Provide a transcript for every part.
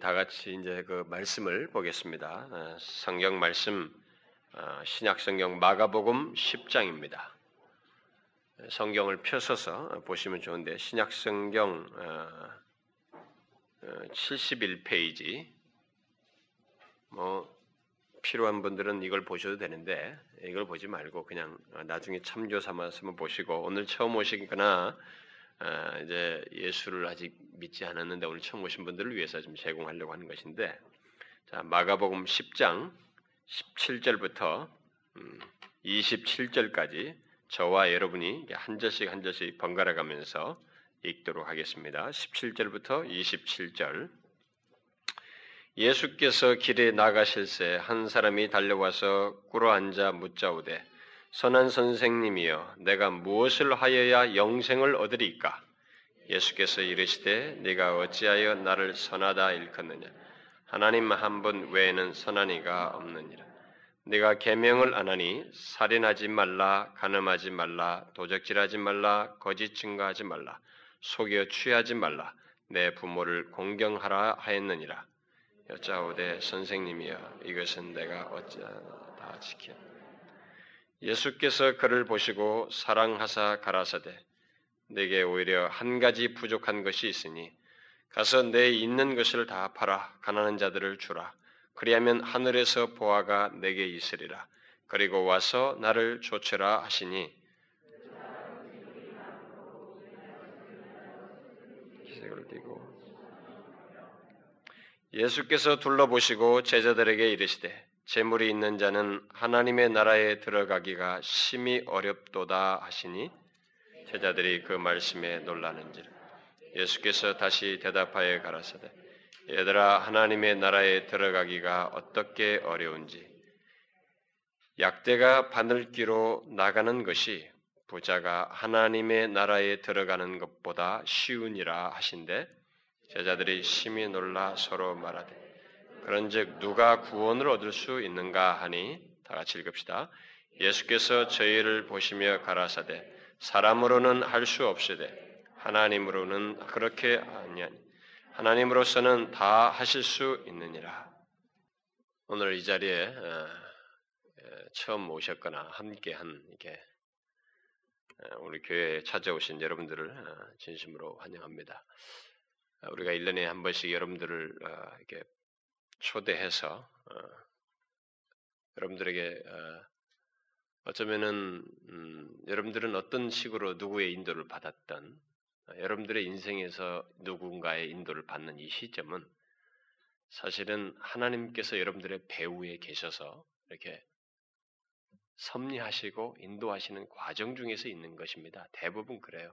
다 같이 이제 그 말씀을 보겠습니다. 어, 성경 말씀 어, 신약 성경 마가복음 10장입니다. 성경을 펴서서 보시면 좋은데 신약 성경 71페이지 어, 뭐 필요한 분들은 이걸 보셔도 되는데 이걸 보지 말고 그냥 나중에 참조 삼아서 보시고 오늘 처음 오시거나 아, 이제 예수를 아직 믿지 않았는데 오늘 처음 오신 분들을 위해서 좀 제공하려고 하는 것인데 자 마가복음 10장 17절부터 27절까지 음, 저와 여러분이 한 절씩 한 절씩 번갈아 가면서 읽도록 하겠습니다. 17절부터 27절 예수께서 길에 나가실새 한 사람이 달려와서 꿇어 앉아 묻자오되 선한 선생님이여 내가 무엇을 하여야 영생을 얻으리까? 예수께서 이르시되 네가 어찌하여 나를 선하다 일컫느냐? 하나님 한 분 외에는 선한 이가 없느니라. 네가 계명을 안 하니 살인하지 말라, 간음하지 말라, 도적질하지 말라, 거짓 증거하지 말라, 속여 취하지 말라, 내 부모를 공경하라 하였느니라. 여짜오되 선생님이여 이것은 내가 어찌하여 다 지켜 예수께서 그를 보시고 사랑하사 가라사대 내게 오히려 한 가지 부족한 것이 있으니 가서 내 있는 것을 다 팔아 가난한 자들을 주라. 그리하면 하늘에서 보아가 내게 있으리라. 그리고 와서 나를 조처라 하시니. 기색을 띠고. 예수께서 둘러보시고 제자들에게 이르시되 재물이 있는 자는 하나님의 나라에 들어가기가 심히 어렵도다 하시니 제자들이 그 말씀에 놀라는지라. 예수께서 다시 대답하여 가라사대 얘들아 하나님의 나라에 들어가기가 어떻게 어려운지. 약대가 바늘기로 나가는 것이 부자가 하나님의 나라에 들어가는 것보다 쉬우니라 하신데 제자들이 심히 놀라 서로 말하되 그런즉 누가 구원을 얻을 수 있는가 하니 다 같이 읽읍시다. 예수께서 저희를 보시며 가라사대 사람으로는 할 수 없으되 하나님으로는 그렇게 아니하니 하나님으로서는 다 하실 수 있느니라. 오늘 이 자리에 어, 처음 오셨거나 함께한 이렇게 우리 교회에 찾아오신 여러분들을 어, 진심으로 환영합니다. 우리가 1년에 한 번씩 여러분들을 어, 이렇게 초대해서 어, 여러분들에게 어, 쩌면은 음, 여러분들은 어떤 식으로 누구의 인도를 받았던 어, 여러분들의 인생에서 누군가의 인도를 받는 이 시점은 사실은 하나님께서 여러분들의 배후에 계셔서 이렇게 섭리하시고 인도하시는 과정 중에서 있는 것입니다. 대부분 그래요.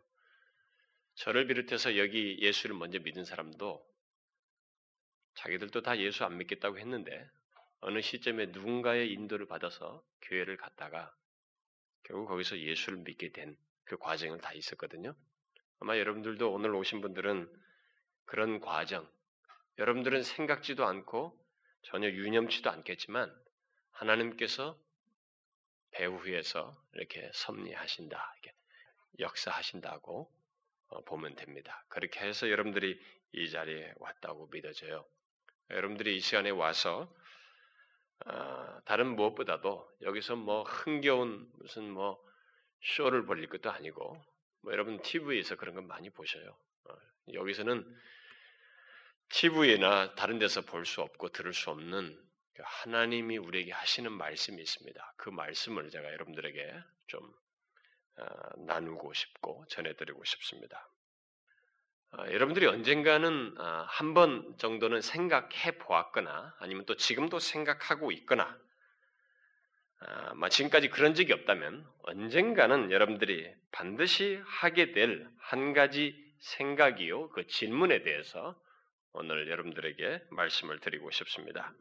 저를 비롯해서 여기 예수를 먼저 믿은 사람도 자기들도 다 예수 안 믿겠다고 했는데 어느 시점에 누군가의 인도를 받아서 교회를 갔다가 결국 거기서 예수를 믿게 된 그 과정을 다 있었거든요. 아마 여러분들도 오늘 오신 분들은 그런 과정, 여러분들은 생각지도 않고 전혀 유념치도 않겠지만 하나님께서 배후에서 이렇게 섭리하신다, 이렇게 역사하신다고 어, 보면 됩니다. 그렇게 해서 여러분들이 이 자리에 왔다고 믿어져요. 여러분들이 이 시간에 와서 어, 다른 무엇보다도 여기서 뭐 흥겨운 무슨 뭐 쇼를 벌릴 것도 아니고 뭐 여러분 TV에서 그런 건 많이 보셔요. 어, 여기서는 TV나 다른 데서 볼 수 없고 들을 수 없는 그 하나님이 우리에게 하시는 말씀이 있습니다. 그 말씀을 제가 여러분들에게 좀 어, 나누고 싶고 전해드리고 싶습니다. 어, 여러분들이 언젠가는 어, 한번 정도는 생각해 보았거나 아니면 또 지금도 생각하고 있거나 어, 지금까지 그런 적이 없다면 언젠가는 여러분들이 반드시 하게 될 한 가지 생각이요 그 질문에 대해서 오늘 여러분들에게 말씀을 드리고 싶습니다.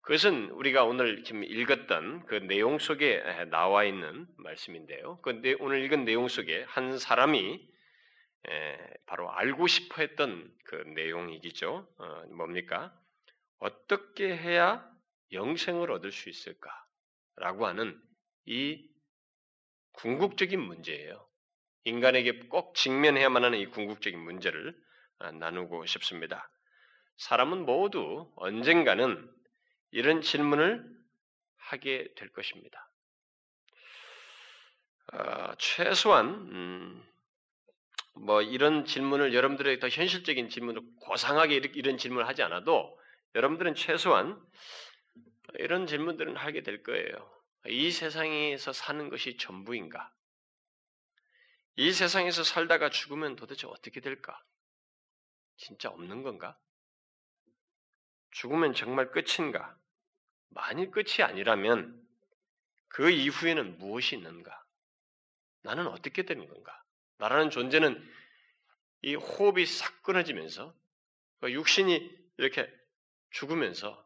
그것은 우리가 오늘 지금 읽었던 그 내용 속에 나와 있는 말씀인데요. 그 오늘 읽은 내용 속에 한 사람이 바로 알고 싶어 했던 그 내용이겠죠. 어, 뭡니까? 어떻게 해야 영생을 얻을 수 있을까라고 하는 이 궁극적인 문제예요. 인간에게 꼭 직면해야만 하는 이 궁극적인 문제를 아, 나누고 싶습니다. 사람은 모두 언젠가는 이런 질문을 하게 될 것입니다. 어, 최소한 음, 뭐 이런 질문을 여러분들에게 더 현실적인 질문을 고상하게 이런 질문을 하지 않아도 여러분들은 최소한 이런 질문들은 하게 될 거예요. 이 세상에서 사는 것이 전부인가? 이 세상에서 살다가 죽으면 도대체 어떻게 될까? 진짜 없는 건가? 죽으면 정말 끝인가? 만일 끝이 아니라면 그 이후에는 무엇이 있는가? 나는 어떻게 되는 건가? 나라는 존재는 이 호흡이 싹 끊어지면서 그 육신이 이렇게 죽으면서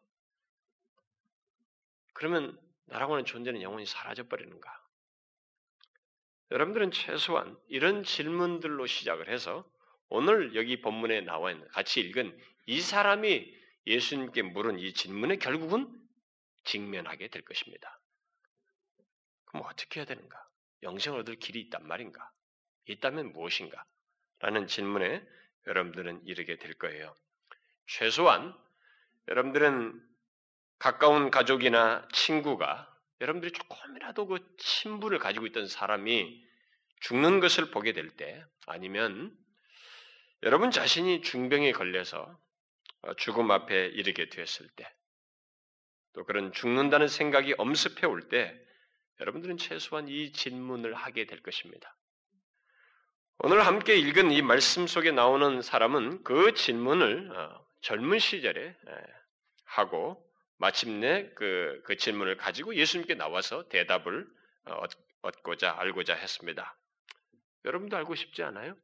그러면 나라고 하는 존재는 영원히 사라져 버리는가? 여러분들은 최소한 이런 질문들로 시작을 해서 오늘 여기 본문에 나와 있는 같이 읽은 이 사람이 예수님께 물은 이 질문에 결국은 직면하게 될 것입니다. 그럼 어떻게 해야 되는가? 영생을 얻을 길이 있단 말인가? 있다면 무엇인가? 라는 질문에 여러분들은 이르게 될 거예요. 최소한 여러분들은 가까운 가족이나 친구가 여러분들이 조금이라도 그 친분을 가지고 있던 사람이 죽는 것을 보게 될 때, 아니면 여러분 자신이 중병에 걸려서 죽음 앞에 이르게 되었을 때, 또 그런 죽는다는 생각이 엄습해 올 때, 여러분들은 최소한 이 질문을 하게 될 것입니다. 오늘 함께 읽은 이 말씀 속에 나오는 사람은 그 질문을 어, 젊은 시절에 하고 마침내 그, 그 질문을 가지고 예수님께 나와서 대답을 어, 얻고자 알고자 했습니다. 여러분도 알고 싶지 않아요?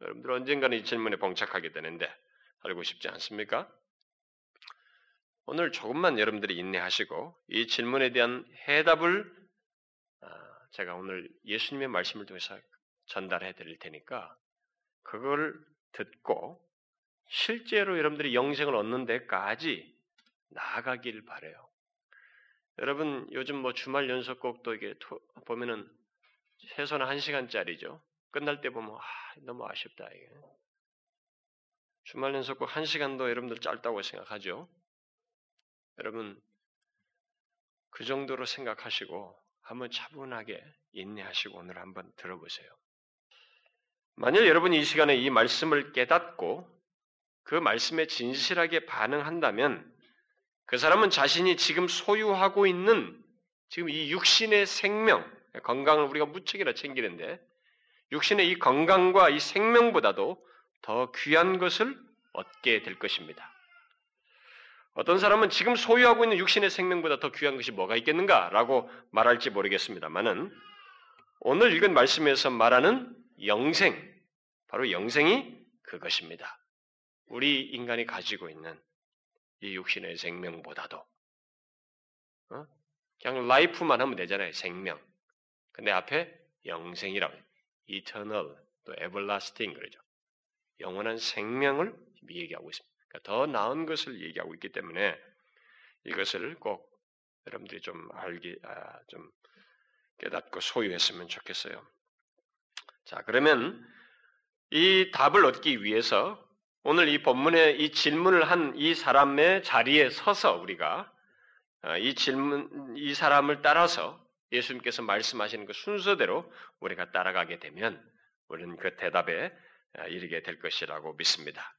여러분들 언젠가는 이 질문에 봉착하게 되는데 알고 싶지 않습니까? 오늘 조금만 여러분들이 인내하시고 이 질문에 대한 해답을 아, 제가 오늘 예수님의 말씀을 통해서 전달해 드릴 테니까 그걸 듣고 실제로 여러분들이 영생을 얻는 데까지 나아가길 바래요. 여러분 요즘 뭐 주말 연속곡도 이게 보면은 최소한 한 시간짜리죠. 끝날 때 보면 아, 너무 아쉽다 이게. 주말 연속곡 한 시간도 여러분들 짧다고 생각하죠. 여러분 그 정도로 생각하시고 한번 차분하게 인내하시고 오늘 한번 들어보세요. 만약 여러분이 이 시간에 이 말씀을 깨닫고 그 말씀에 진실하게 반응한다면 그 사람은 자신이 지금 소유하고 있는 지금 이 육신의 생명, 건강을 우리가 무척이나 챙기는데 육신의 이 건강과 이 생명보다도 더 귀한 것을 얻게 될 것입니다. 어떤 사람은 지금 소유하고 있는 육신의 생명보다 더 귀한 것이 뭐가 있겠는가라고 말할지 모르겠습니다만은 오늘 읽은 말씀에서 말하는 영생, 바로 영생이 그것입니다. 우리 인간이 가지고 있는 이 육신의 생명보다도 어? 그냥 라이프만 하면 되잖아요. 생명. 근데 앞에 영생이라고 eternal 또 everlasting 그러죠. 영원한 생명을 얘기하고 있습니다. 그러니까 더 나은 것을 얘기하고 있기 때문에 이것을 꼭 여러분들이 좀 알기 아, 좀 깨닫고 소유했으면 좋겠어요. 자 그러면 이 답을 얻기 위해서 오늘 이 본문에 이 질문을 한 이 사람의 자리에 서서 우리가 어, 이 질문, 이 사람을 따라서 예수님께서 말씀하시는 그 순서대로 우리가 따라가게 되면 우리는 그 대답에 어, 이르게 될 것이라고 믿습니다.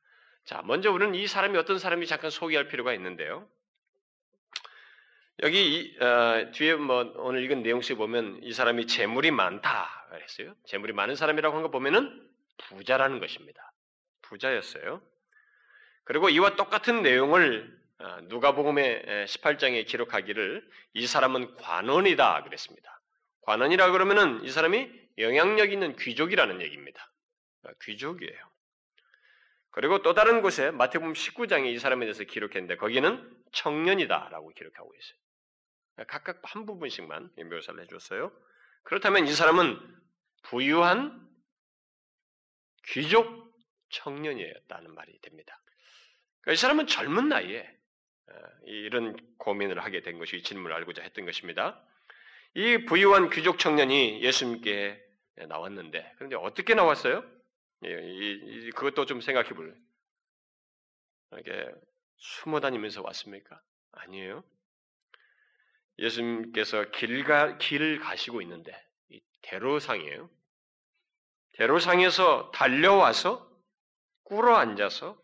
자, 먼저 우리는 이 사람이 어떤 사람이 잠깐 소개할 필요가 있는데요. 여기 어, 뒤에 뭐 오늘 읽은 내용 속에 보면 이 사람이 재물이 많다 그랬어요. 재물이 많은 사람이라고 한 거 보면은 부자라는 것입니다. 부자였어요. 그리고 이와 똑같은 내용을 아, 누가복음의 18장에 기록하기를 이 사람은 관원이다 그랬습니다. 관원이라 그러면은 이 사람이 영향력 있는 귀족이라는 얘기입니다. 아, 귀족이에요. 그리고 또 다른 곳에 마태복음 19장에 이 사람에 대해서 기록했는데 거기는 청년이다라고 기록하고 있어요. 아, 각각 한 부분씩만 묘사를 해줬어요. 그렇다면 이 사람은 부유한 귀족 청년이었다는 말이 됩니다. 그러니까 이 사람은 젊은 나이에 어, 이런 고민을 하게 된 것이 질문을 알고자 했던 것입니다. 이 부유한 귀족 청년이 예수님께 나왔는데 그런데 어떻게 나왔어요? 예, 그것도 좀 생각해 볼래요. 이렇게 숨어 다니면서 왔습니까? 아니에요. 예수님께서 길 가, 길을 가시고 있는데, 대로상이에요. 대로상에서 달려와서 꿇어 앉아서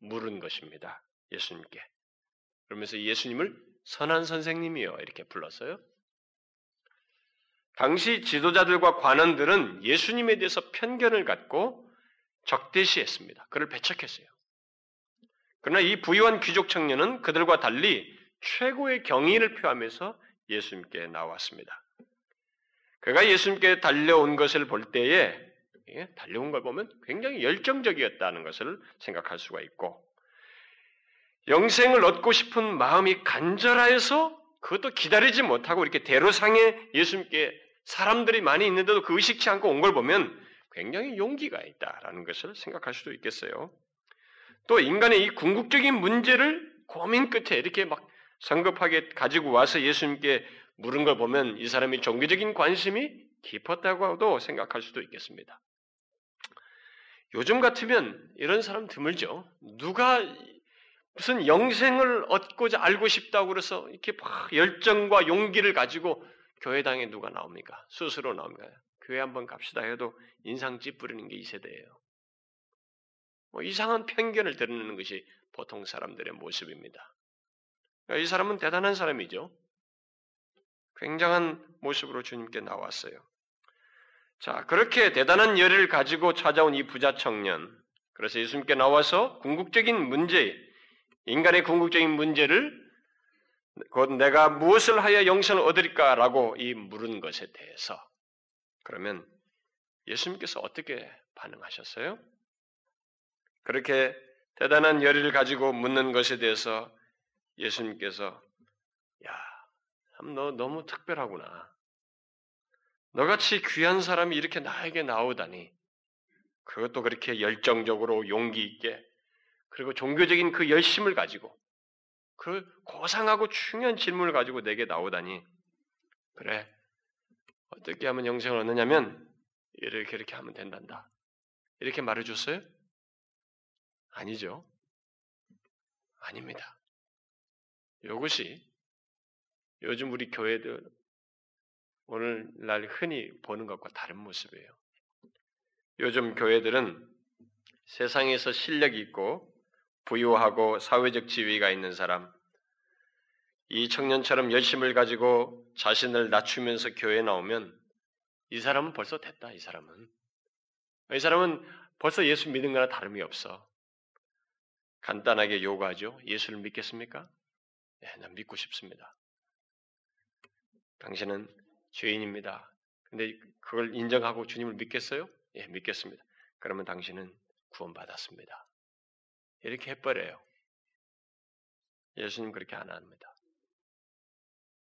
물은 것입니다. 예수님께. 그러면서 예수님을 선한 선생님이요. 이렇게 불렀어요. 당시 지도자들과 관원들은 예수님에 대해서 편견을 갖고 적대시했습니다. 그를 배척했어요. 그러나 이 부유한 귀족 청년은 그들과 달리 최고의 경의를 표하면서 예수님께 나왔습니다. 그가 예수님께 달려온 것을 볼 때에 달려온 걸 보면 굉장히 열정적이었다는 것을 생각할 수가 있고 영생을 얻고 싶은 마음이 간절하여서 그것도 기다리지 못하고 이렇게 대로상에 예수님께 사람들이 많이 있는데도 그 의식치 않고 온 걸 보면 굉장히 용기가 있다라는 것을 생각할 수도 있겠어요. 또 인간의 이 궁극적인 문제를 고민 끝에 이렇게 막 성급하게 가지고 와서 예수님께 물은 걸 보면 이 사람이 종교적인 관심이 깊었다고도 생각할 수도 있겠습니다. 요즘 같으면 이런 사람 드물죠. 누가 무슨 영생을 얻고자 알고 싶다고 그래서 이렇게 막 열정과 용기를 가지고 교회당에 누가 나옵니까? 스스로 나옵니까? 교회 한번 갑시다 해도 인상 찌푸리는 게 이 세대예요. 뭐 이상한 편견을 드러내는 것이 보통 사람들의 모습입니다. 이 사람은 대단한 사람이죠. 굉장한 모습으로 주님께 나왔어요. 자, 그렇게 대단한 열의를 가지고 찾아온 이 부자 청년. 그래서 예수님께 나와서 궁극적인 문제, 인간의 궁극적인 문제를 곧 내가 무엇을 하여 영생을 얻을까라고 이 물은 것에 대해서 그러면 예수님께서 어떻게 반응하셨어요? 그렇게 대단한 열의를 가지고 묻는 것에 대해서 예수님께서 야, 너 너무 특별하구나. 너같이 귀한 사람이 이렇게 나에게 나오다니. 그것도 그렇게 열정적으로 용기 있게 그리고 종교적인 그 열심을 가지고 그 고상하고 중요한 질문을 가지고 내게 나오다니. 그래. 어떻게 하면 영생을 얻느냐면 이렇게 이렇게 하면 된단다. 이렇게 말해줬어요? 아니죠. 아닙니다. 이것이 요즘 우리 교회들 오늘날 흔히 보는 것과 다른 모습이에요. 요즘 교회들은 세상에서 실력이 있고 부유하고 사회적 지위가 있는 사람, 이 청년처럼 열심을 가지고 자신을 낮추면서 교회에 나오면 이 사람은 벌써 됐다, 이 사람은. 이 사람은 벌써 예수 믿는 거나 다름이 없어. 간단하게 요구하죠. 예수를 믿겠습니까? 네, 난 믿고 싶습니다. 당신은 죄인입니다. 근데 그걸 인정하고 주님을 믿겠어요? 예, 믿겠습니다. 그러면 당신은 구원받았습니다. 이렇게 해버려요. 예수님 그렇게 안 합니다.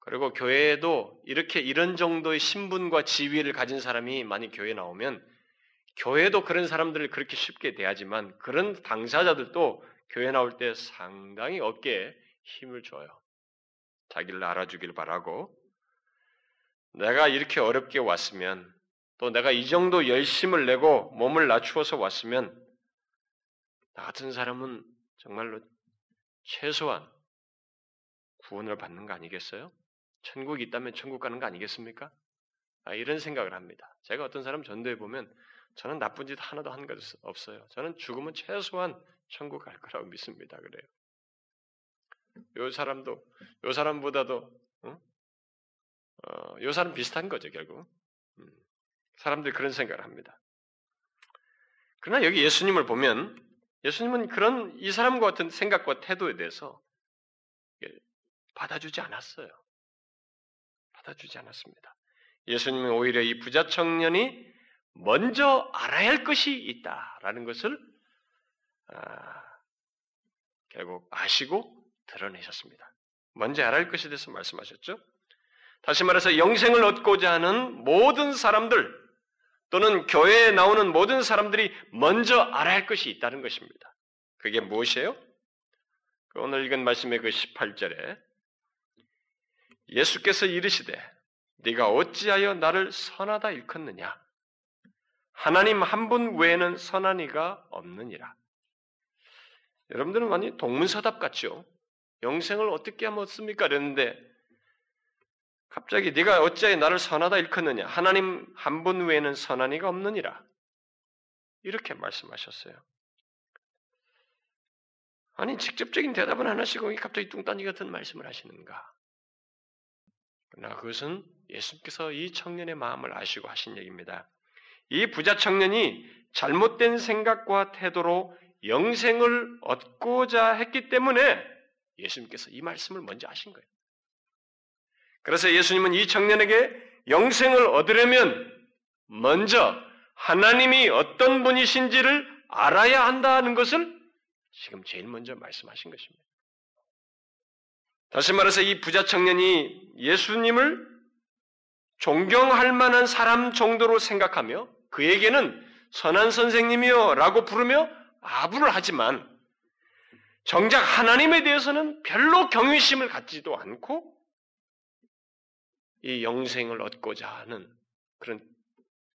그리고 교회에도 이렇게 이런 정도의 신분과 지위를 가진 사람이 많이 교회에 나오면 교회도 그런 사람들을 그렇게 쉽게 대하지만 그런 당사자들도 교회 나올 때 상당히 어깨에 힘을 줘요. 자기를 알아주길 바라고 내가 이렇게 어렵게 왔으면 또 내가 이 정도 열심을 내고 몸을 낮추어서 왔으면 나 같은 사람은 정말로 최소한 구원을 받는 거 아니겠어요? 천국이 있다면 천국 가는 거 아니겠습니까? 아, 이런 생각을 합니다. 제가 어떤 사람 전도해 보면 저는 나쁜 짓 하나도 한 것 없어요. 저는 죽으면 최소한 천국 갈 거라고 믿습니다. 그래요. 요 사람도 요 사람보다도 어? 어, 요 사람 비슷한 거죠 결국. 음, 사람들이 그런 생각을 합니다. 그러나 여기 예수님을 보면 예수님은 그런 이 사람과 같은 생각과 태도에 대해서 받아주지 않았어요. 받아주지 않았습니다. 예수님은 오히려 이 부자 청년이 먼저 알아야 할 것이 있다라는 것을 아, 결국 아시고 드러내셨습니다. 먼저 알아야 할 것에 대해서 말씀하셨죠. 다시 말해서 영생을 얻고자 하는 모든 사람들 또는 교회에 나오는 모든 사람들이 먼저 알아야 할 것이 있다는 것입니다. 그게 무엇이에요? 그 오늘 읽은 말씀의 그 18절에 예수께서 이르시되 네가 어찌하여 나를 선하다 일컫느냐? 하나님 한 분 외에는 선한 이가 없느니라. 여러분들은 많이 동문서답 같죠? 영생을 어떻게 하면 얻습니까? 그랬는데 갑자기 네가 어찌하여 나를 선하다 일컫느냐? 하나님 한 분 외에는 선한 이가 없느니라. 이렇게 말씀하셨어요. 아니 직접적인 대답은 안 하시고 갑자기 뚱딴지 같은 말씀을 하시는가? 그러나 그것은 예수께서 이 청년의 마음을 아시고 하신 얘기입니다. 이 부자 청년이 잘못된 생각과 태도로 영생을 얻고자 했기 때문에 예수님께서 이 말씀을 먼저 하신 거예요. 그래서 예수님은 이 청년에게 영생을 얻으려면 먼저 하나님이 어떤 분이신지를 알아야 한다는 것을 지금 제일 먼저 말씀하신 것입니다. 다시 말해서 이 부자 청년이 예수님을 존경할 만한 사람 정도로 생각하며 그에게는 선한 선생님이요 라고 부르며 아부를 하지만 정작 하나님에 대해서는 별로 경외심을 갖지도 않고 이 영생을 얻고자 하는 그런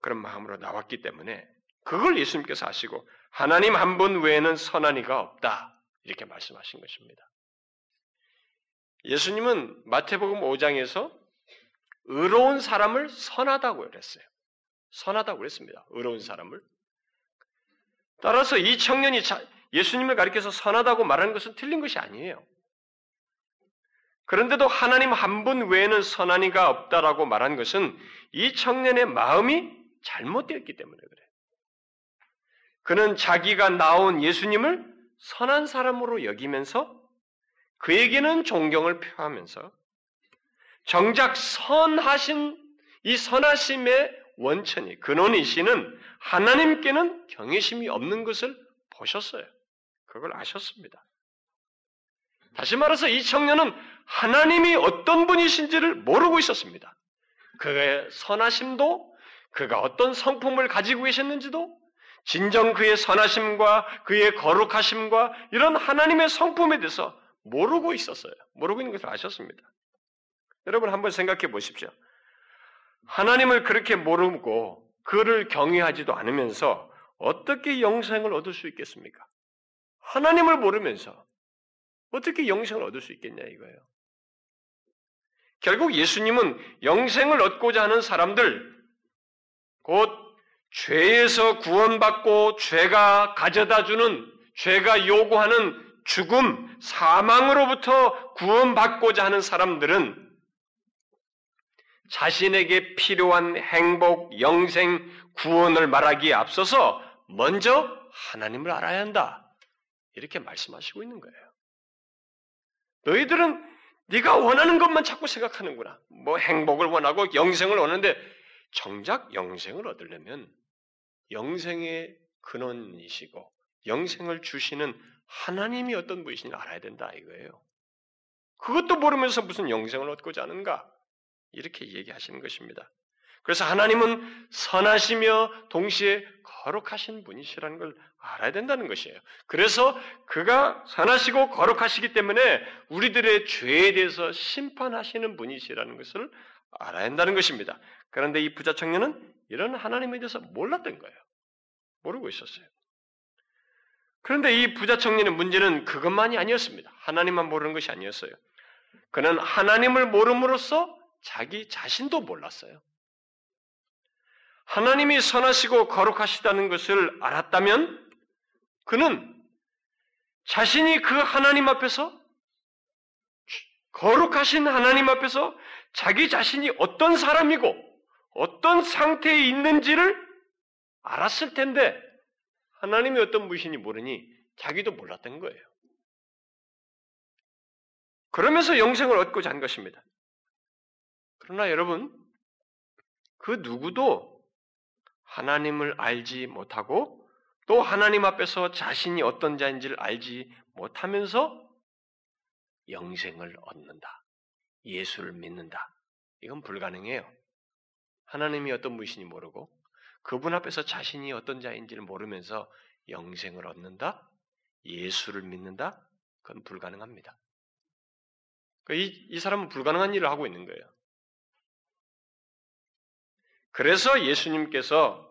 그런 마음으로 나왔기 때문에 그걸 예수님께서 아시고 하나님 한 분 외에는 선한 이가 없다 이렇게 말씀하신 것입니다. 예수님은 마태복음 5장에서 의로운 사람을 선하다고 그랬어요. 선하다고 그랬습니다. 의로운 사람을. 따라서 이 청년이 예수님을 가리켜서 선하다고 말하는 것은 틀린 것이 아니에요. 그런데도 하나님 한 분 외에는 선한 이가 없다라고 말한 것은 이 청년의 마음이 잘못되었기 때문에 그래요. 그는 자기가 나온 예수님을 선한 사람으로 여기면서 그에게는 존경을 표하면서 정작 선하신 이 선하심의 원천이 근원이시는 하나님께는 경외심이 없는 것을 보셨어요. 그걸 아셨습니다. 다시 말해서 이 청년은 하나님이 어떤 분이신지를 모르고 있었습니다. 그의 선하심도 그가 어떤 성품을 가지고 계셨는지도 진정 그의 선하심과 그의 거룩하심과 이런 하나님의 성품에 대해서 모르고 있었어요. 모르고 있는 것을 아셨습니다. 여러분 한번 생각해 보십시오. 하나님을 그렇게 모르고 그를 경외하지도 않으면서 어떻게 영생을 얻을 수 있겠습니까? 하나님을 모르면서 어떻게 영생을 얻을 수 있겠냐 이거예요. 결국 예수님은 영생을 얻고자 하는 사람들, 곧 죄에서 구원받고 죄가 가져다 주는, 죄가 요구하는 죽음, 사망으로부터 구원받고자 하는 사람들은 자신에게 필요한 행복, 영생, 구원을 말하기에 앞서서 먼저 하나님을 알아야 한다. 이렇게 말씀하시고 있는 거예요. 너희들은 네가 원하는 것만 자꾸 생각하는구나. 뭐 행복을 원하고 영생을 원하는데 정작 영생을 얻으려면 영생의 근원이시고 영생을 주시는 하나님이 어떤 분이신지 알아야 된다 이거예요. 그것도 모르면서 무슨 영생을 얻고자 하는가? 이렇게 얘기하시는 것입니다. 그래서 하나님은 선하시며 동시에 거룩하신 분이시라는 걸 알아야 된다는 것이에요. 그래서 그가 선하시고 거룩하시기 때문에 우리들의 죄에 대해서 심판하시는 분이시라는 것을 알아야 한다는 것입니다. 그런데 이 부자 청년은 이런 하나님에 대해서 몰랐던 거예요. 모르고 있었어요. 그런데 이 부자 청년의 문제는 그것만이 아니었습니다. 하나님만 모르는 것이 아니었어요. 그는 하나님을 모름으로써 자기 자신도 몰랐어요. 하나님이 선하시고 거룩하시다는 것을 알았다면 그는 자신이 그 하나님 앞에서 거룩하신 하나님 앞에서 자기 자신이 어떤 사람이고 어떤 상태에 있는지를 알았을 텐데 하나님이 어떤 무신이 모르니 자기도 몰랐던 거예요. 그러면서 영생을 얻고자 한 것입니다. 그러나 여러분, 그 누구도 하나님을 알지 못하고 또 하나님 앞에서 자신이 어떤 자인지를 알지 못하면서 영생을 얻는다. 예수를 믿는다. 이건 불가능해요. 하나님이 어떤 분이신지 모르고 그분 앞에서 자신이 어떤 자인지를 모르면서 영생을 얻는다? 예수를 믿는다? 그건 불가능합니다. 그 이, 이 사람은 불가능한 일을 하고 있는 거예요. 그래서 예수님께서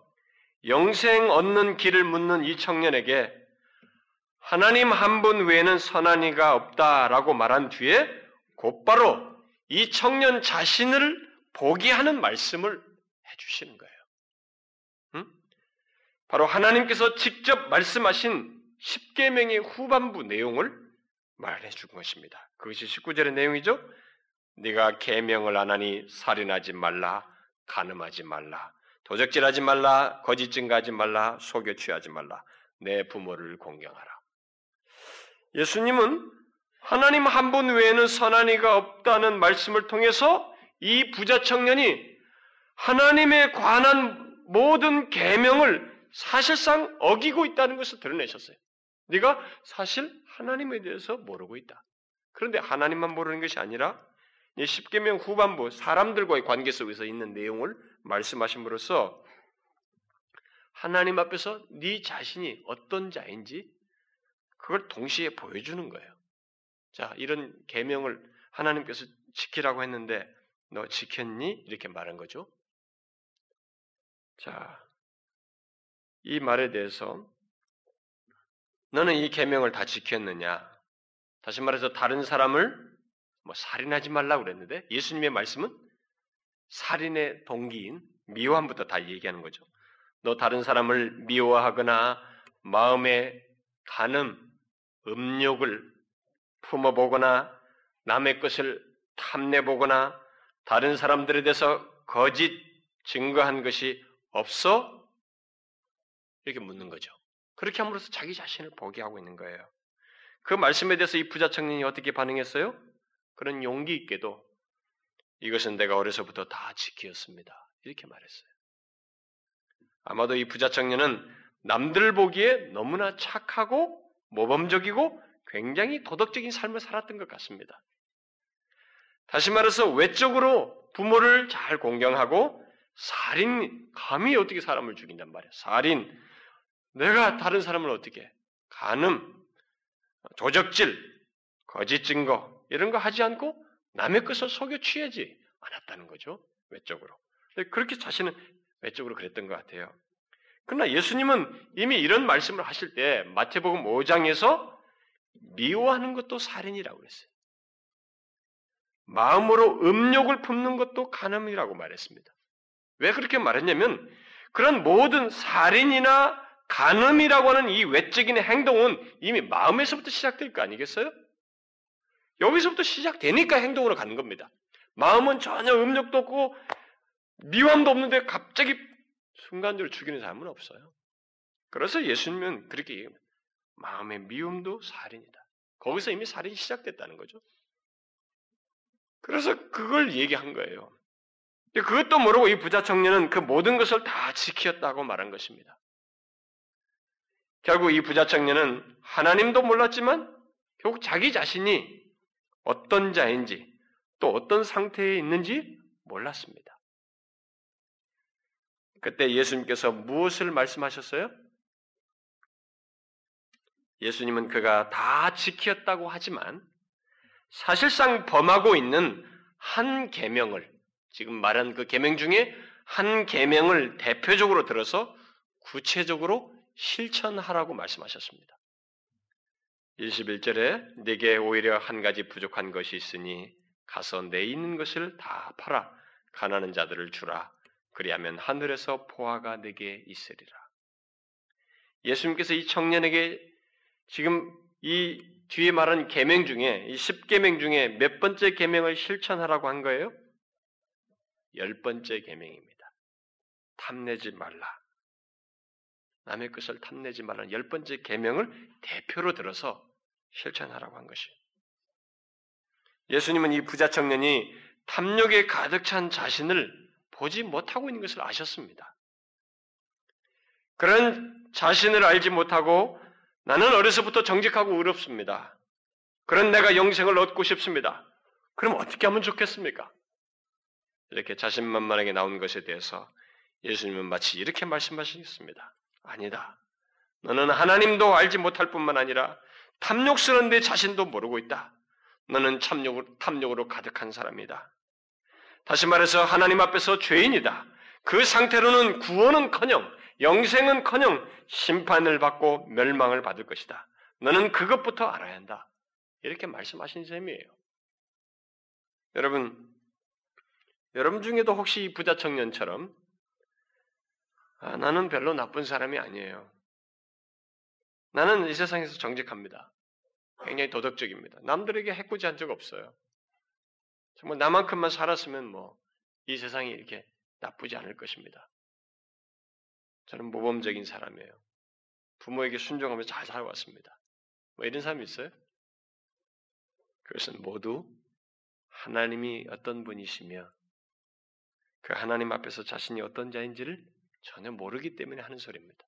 영생 얻는 길을 묻는 이 청년에게 하나님 한 분 외에는 선한 이가 없다라고 말한 뒤에 곧바로 이 청년 자신을 보게 하는 말씀을 해주시는 거예요. 응? 바로 하나님께서 직접 말씀하신 10계명의 후반부 내용을 말해 준 것입니다. 그것이 19절의 내용이죠. 네가 계명을 안 하니 살인하지 말라, 간음하지 말라, 도적질하지 말라, 거짓 증가하지 말라, 속여 취하지 말라, 내 부모를 공경하라. 예수님은 하나님 한 분 외에는 선한 이가 없다는 말씀을 통해서 이 부자 청년이 하나님에 관한 모든 계명을 사실상 어기고 있다는 것을 드러내셨어요. 네가 사실 하나님에 대해서 모르고 있다. 그런데 하나님만 모르는 것이 아니라 이 십계명 후반부 사람들과의 관계 속에서 있는 내용을 말씀하심으로써 하나님 앞에서 네 자신이 어떤 자인지 그걸 동시에 보여주는 거예요. 자, 이런 계명을 하나님께서 지키라고 했는데 너 지켰니? 이렇게 말한 거죠. 자, 이 말에 대해서 너는 이 계명을 다 지켰느냐? 다시 말해서 다른 사람을 뭐 살인하지 말라고 그랬는데 예수님의 말씀은 살인의 동기인 미워함부터 다 얘기하는 거죠. 너 다른 사람을 미워하거나 마음에 간음, 음욕을 품어보거나 남의 것을 탐내보거나 다른 사람들에 대해서 거짓 증거한 것이 없어? 이렇게 묻는 거죠. 그렇게 함으로써 자기 자신을 보게 하고 있는 거예요. 그 말씀에 대해서 이 부자 청년이 어떻게 반응했어요? 그런 용기 있게도 이것은 내가 어려서부터 다 지키었습니다. 이렇게 말했어요. 아마도 이 부자 청년은 남들 보기에 너무나 착하고 모범적이고 굉장히 도덕적인 삶을 살았던 것 같습니다. 다시 말해서 외적으로 부모를 잘 공경하고 살인, 감히 어떻게 사람을 죽인단 말이야. 살인, 내가 다른 사람을 어떻게, 간음, 조적질, 거짓 증거, 이런 거 하지 않고 남의 것을 속여 취하지 않았다는 거죠. 외적으로. 그렇게 자신은 외적으로 그랬던 것 같아요. 그러나 예수님은 이미 이런 말씀을 하실 때 마태복음 5장에서 미워하는 것도 살인이라고 그랬어요. 마음으로 음욕을 품는 것도 간음이라고 말했습니다. 왜 그렇게 말했냐면 그런 모든 살인이나 간음이라고 하는 이 외적인 행동은 이미 마음에서부터 시작될 거 아니겠어요? 여기서부터 시작되니까 행동으로 가는 겁니다. 마음은 전혀 음욕도 없고 미움도 없는데 갑자기 순간적으로 죽이는 사람은 없어요. 그래서 예수님은 그렇게 얘기합니다. 마음의 미움도 살인이다. 거기서 이미 살인이 시작됐다는 거죠. 그래서 그걸 얘기한 거예요. 그것도 모르고 이 부자 청년은 그 모든 것을 다 지켰다고 말한 것입니다. 결국 이 부자 청년은 하나님도 몰랐지만 결국 자기 자신이 어떤 자인지 또 어떤 상태에 있는지 몰랐습니다. 그때 예수님께서 무엇을 말씀하셨어요? 예수님은 그가 다 지켰다고 하지만 사실상 범하고 있는 한 계명을 지금 말한 그 계명 중에 한 계명을 대표적으로 들어서 구체적으로 실천하라고 말씀하셨습니다. 21절에 내게 오히려 한 가지 부족한 것이 있으니 가서 내 있는 것을 다 팔아 가난한 자들을 주라 그리하면 하늘에서 포화가 내게 있으리라. 예수님께서 이 청년에게 지금 이 뒤에 말한 계명 중에 이 10계명 중에 몇 번째 계명을 실천하라고 한 거예요? 열 번째 계명입니다. 탐내지 말라. 남의 것을 탐내지 말라는 열 번째 계명을 대표로 들어서 실천하라고 한 것이. 예수님은 이 부자 청년이 탐욕에 가득 찬 자신을 보지 못하고 있는 것을 아셨습니다. 그런 자신을 알지 못하고 나는 어려서부터 정직하고 의롭습니다. 그런 내가 영생을 얻고 싶습니다. 그럼 어떻게 하면 좋겠습니까? 이렇게 자신만만하게 나온 것에 대해서 예수님은 마치 이렇게 말씀하셨습니다. 아니다. 너는 하나님도 알지 못할 뿐만 아니라 탐욕스러운 내 자신도 모르고 있다. 너는 탐욕으로, 탐욕으로 가득한 사람이다. 다시 말해서 하나님 앞에서 죄인이다. 그 상태로는 구원은 커녕, 영생은 커녕 심판을 받고 멸망을 받을 것이다. 너는 그것부터 알아야 한다. 이렇게 말씀하신 셈이에요. 여러분, 여러분 중에도 혹시 부자 청년처럼 아, 나는 별로 나쁜 사람이 아니에요. 나는 이 세상에서 정직합니다. 굉장히 도덕적입니다. 남들에게 해코지 한 적 없어요. 정말 나만큼만 살았으면 뭐 이 세상이 이렇게 나쁘지 않을 것입니다. 저는 모범적인 사람이에요. 부모에게 순종하면서 잘 살아왔습니다. 뭐 이런 사람이 있어요? 그것은 모두 하나님이 어떤 분이시며 그 하나님 앞에서 자신이 어떤 자인지를 전혀 모르기 때문에 하는 소리입니다.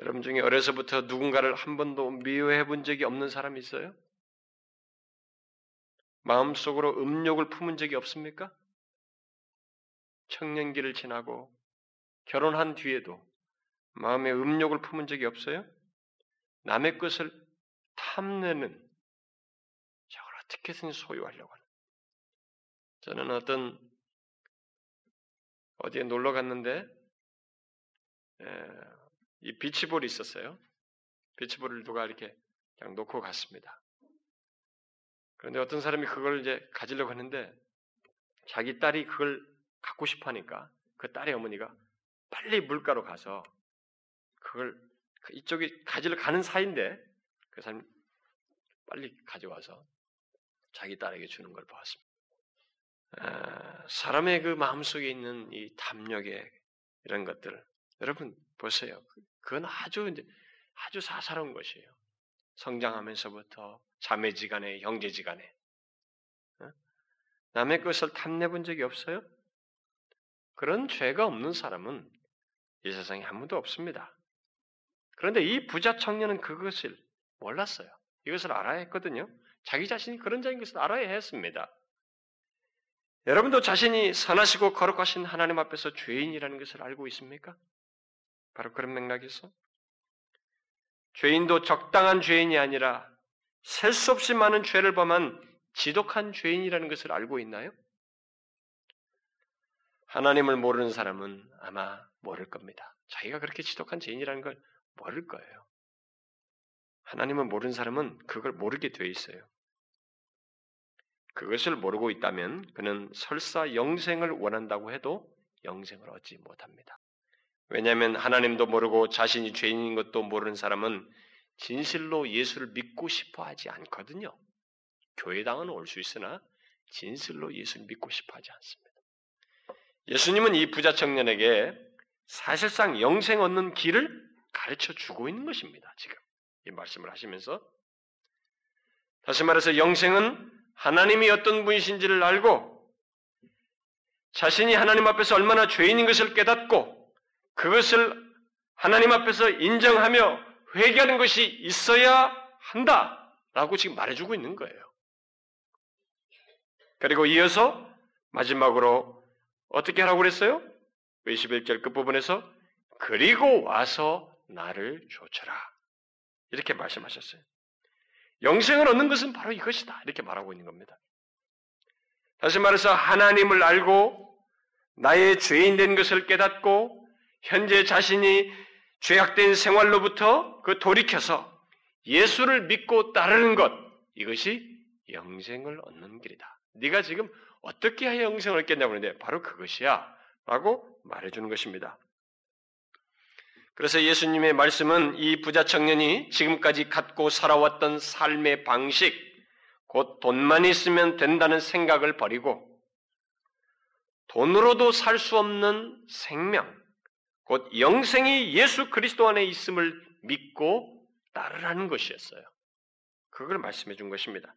여러분 중에 어려서부터 누군가를 한 번도 미워해 본 적이 없는 사람이 있어요? 마음속으로 음욕을 품은 적이 없습니까? 청년기를 지나고 결혼한 뒤에도 마음에 음욕을 품은 적이 없어요? 남의 것을 탐내는 저걸 어떻게든 소유하려고 하는. 저는 어떤 어디에 놀러 갔는데 에, 이 비치볼이 있었어요. 비치볼을 누가 이렇게 그냥 놓고 갔습니다. 그런데 어떤 사람이 그걸 이제 가지려고 했는데 자기 딸이 그걸 갖고 싶어 하니까 그 딸의 어머니가 빨리 물가로 가서 그걸 그 이쪽이 가지러 가는 사이인데 그 사람이 빨리 가져와서 자기 딸에게 주는 걸 보았습니다. 아, 사람의 그 마음속에 있는 이 탐욕의 이런 것들 여러분 보세요. 그건 아주 이제 아주 사사로운 것이에요. 성장하면서부터 자매지간에 형제지간에 어? 남의 것을 탐내본 적이 없어요? 그런 죄가 없는 사람은 이 세상에 아무도 없습니다. 그런데 이 부자 청년은 그것을 몰랐어요. 이것을 알아야 했거든요. 자기 자신이 그런 자인 것을 알아야 했습니다. 여러분도 자신이 선하시고 거룩하신 하나님 앞에서 죄인이라는 것을 알고 있습니까? 바로 그런 맥락에서 죄인도 적당한 죄인이 아니라 셀 수 없이 많은 죄를 범한 지독한 죄인이라는 것을 알고 있나요? 하나님을 모르는 사람은 아마 모를 겁니다. 자기가 그렇게 지독한 죄인이라는 걸 모를 거예요. 하나님을 모르는 사람은 그걸 모르게 되어 있어요. 그것을 모르고 있다면 그는 설사 영생을 원한다고 해도 영생을 얻지 못합니다. 왜냐하면 하나님도 모르고 자신이 죄인인 것도 모르는 사람은 진실로 예수를 믿고 싶어 하지 않거든요. 교회당은 올 수 있으나 진실로 예수를 믿고 싶어 하지 않습니다. 예수님은 이 부자 청년에게 사실상 영생 얻는 길을 가르쳐 주고 있는 것입니다. 지금 이 말씀을 하시면서 다시 말해서 영생은 하나님이 어떤 분이신지를 알고 자신이 하나님 앞에서 얼마나 죄인인 것을 깨닫고 그것을 하나님 앞에서 인정하며 회개하는 것이 있어야 한다라고 지금 말해주고 있는 거예요. 그리고 이어서 마지막으로 어떻게 하라고 그랬어요? 21절 끝부분에서 그리고 와서 나를 조쳐라. 이렇게 말씀하셨어요. 영생을 얻는 것은 바로 이것이다. 이렇게 말하고 있는 겁니다. 다시 말해서 하나님을 알고 나의 죄인 된 것을 깨닫고 현재 자신이 죄악된 생활로부터 그 돌이켜서 예수를 믿고 따르는 것 이것이 영생을 얻는 길이다. 네가 지금 어떻게 해야 영생을 얻겠냐고 하는데 바로 그것이야 라고 말해 주는 것입니다. 그래서 예수님의 말씀은 이 부자 청년이 지금까지 갖고 살아왔던 삶의 방식, 곧 돈만 있으면 된다는 생각을 버리고 돈으로도 살 수 없는 생명, 곧 영생이 예수 그리스도 안에 있음을 믿고 따르라는 것이었어요. 그걸 말씀해 준 것입니다.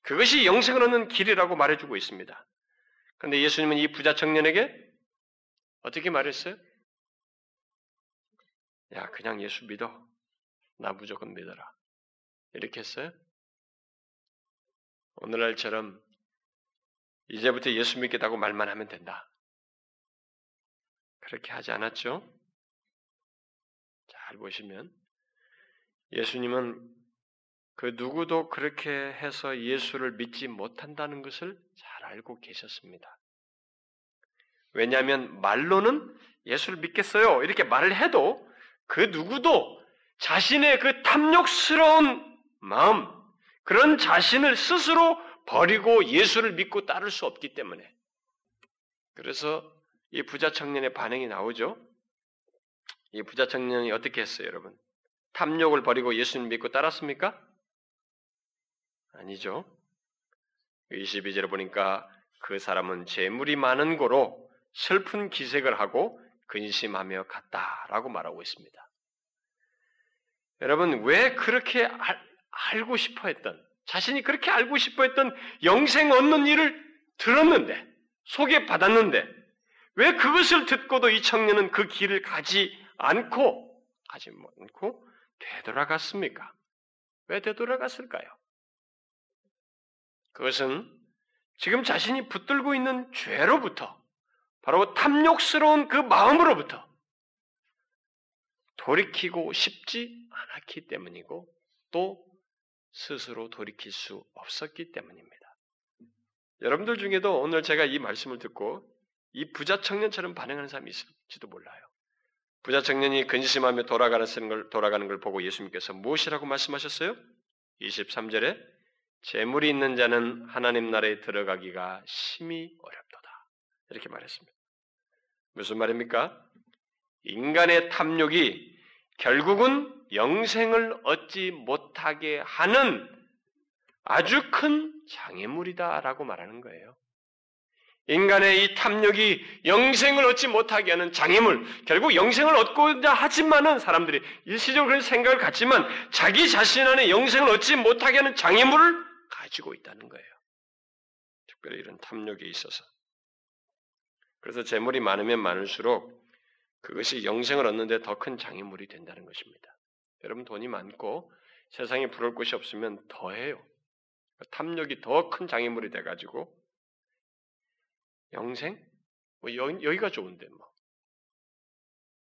그것이 영생을 얻는 길이라고 말해주고 있습니다. 그런데 예수님은 이 부자 청년에게 어떻게 말했어요? 야, 그냥 예수 믿어. 나 무조건 믿어라. 이렇게 했어요? 오늘날처럼 이제부터 예수 믿겠다고 말만 하면 된다. 그렇게 하지 않았죠? 잘 보시면 예수님은 그 누구도 그렇게 해서 예수를 믿지 못한다는 것을 잘 알고 계셨습니다. 왜냐하면 말로는 예수를 믿겠어요. 이렇게 말을 해도 그 누구도 자신의 그 탐욕스러운 마음, 그런 자신을 스스로 버리고 예수를 믿고 따를 수 없기 때문에. 그래서 이 부자 청년의 반응이 나오죠. 이 부자 청년이 어떻게 했어요, 여러분? 탐욕을 버리고 예수를 믿고 따랐습니까? 아니죠. 22절에 보니까 그 사람은 재물이 많은 고로 슬픈 기색을 하고 근심하며 갔다라고 말하고 있습니다. 여러분, 왜 그렇게 알, 알고 싶어 했던, 자신이 그렇게 알고 싶어 했던 영생 얻는 일을 들었는데, 소개받았는데, 왜 그것을 듣고도 이 청년은 그 길을 가지 않고, 가지 않고 되돌아갔습니까? 왜 되돌아갔을까요? 그것은 지금 자신이 붙들고 있는 죄로부터, 바로 탐욕스러운 그 마음으로부터 돌이키고 싶지 않았기 때문이고, 또 스스로 돌이킬 수 없었기 때문입니다. 여러분들 중에도 오늘 제가 이 말씀을 듣고 이 부자 청년처럼 반응하는 사람이 있을지도 몰라요. 부자 청년이 근심하며 돌아가는 걸, 돌아가는 걸 보고 예수님께서 무엇이라고 말씀하셨어요? 23절에 재물이 있는 자는 하나님 나라에 들어가기가 심히 어렵도다. 이렇게 말했습니다. 무슨 말입니까? 인간의 탐욕이 결국은 영생을 얻지 못하게 하는 아주 큰 장애물이다라고 말하는 거예요. 인간의 이 탐욕이 영생을 얻지 못하게 하는 장애물, 결국 영생을 얻고자 하지만은 사람들이 일시적으로 그런 생각을 갖지만 자기 자신 안에 영생을 얻지 못하게 하는 장애물을 가지고 있다는 거예요. 특별히 이런 탐욕에 있어서. 그래서 재물이 많으면 많을수록 그것이 영생을 얻는데 더 큰 장애물이 된다는 것입니다. 여러분 돈이 많고 세상에 부러울 것이 없으면 더해요. 탐욕이 더 큰 장애물이 돼가지고 영생? 뭐 여, 기가 좋은데 뭐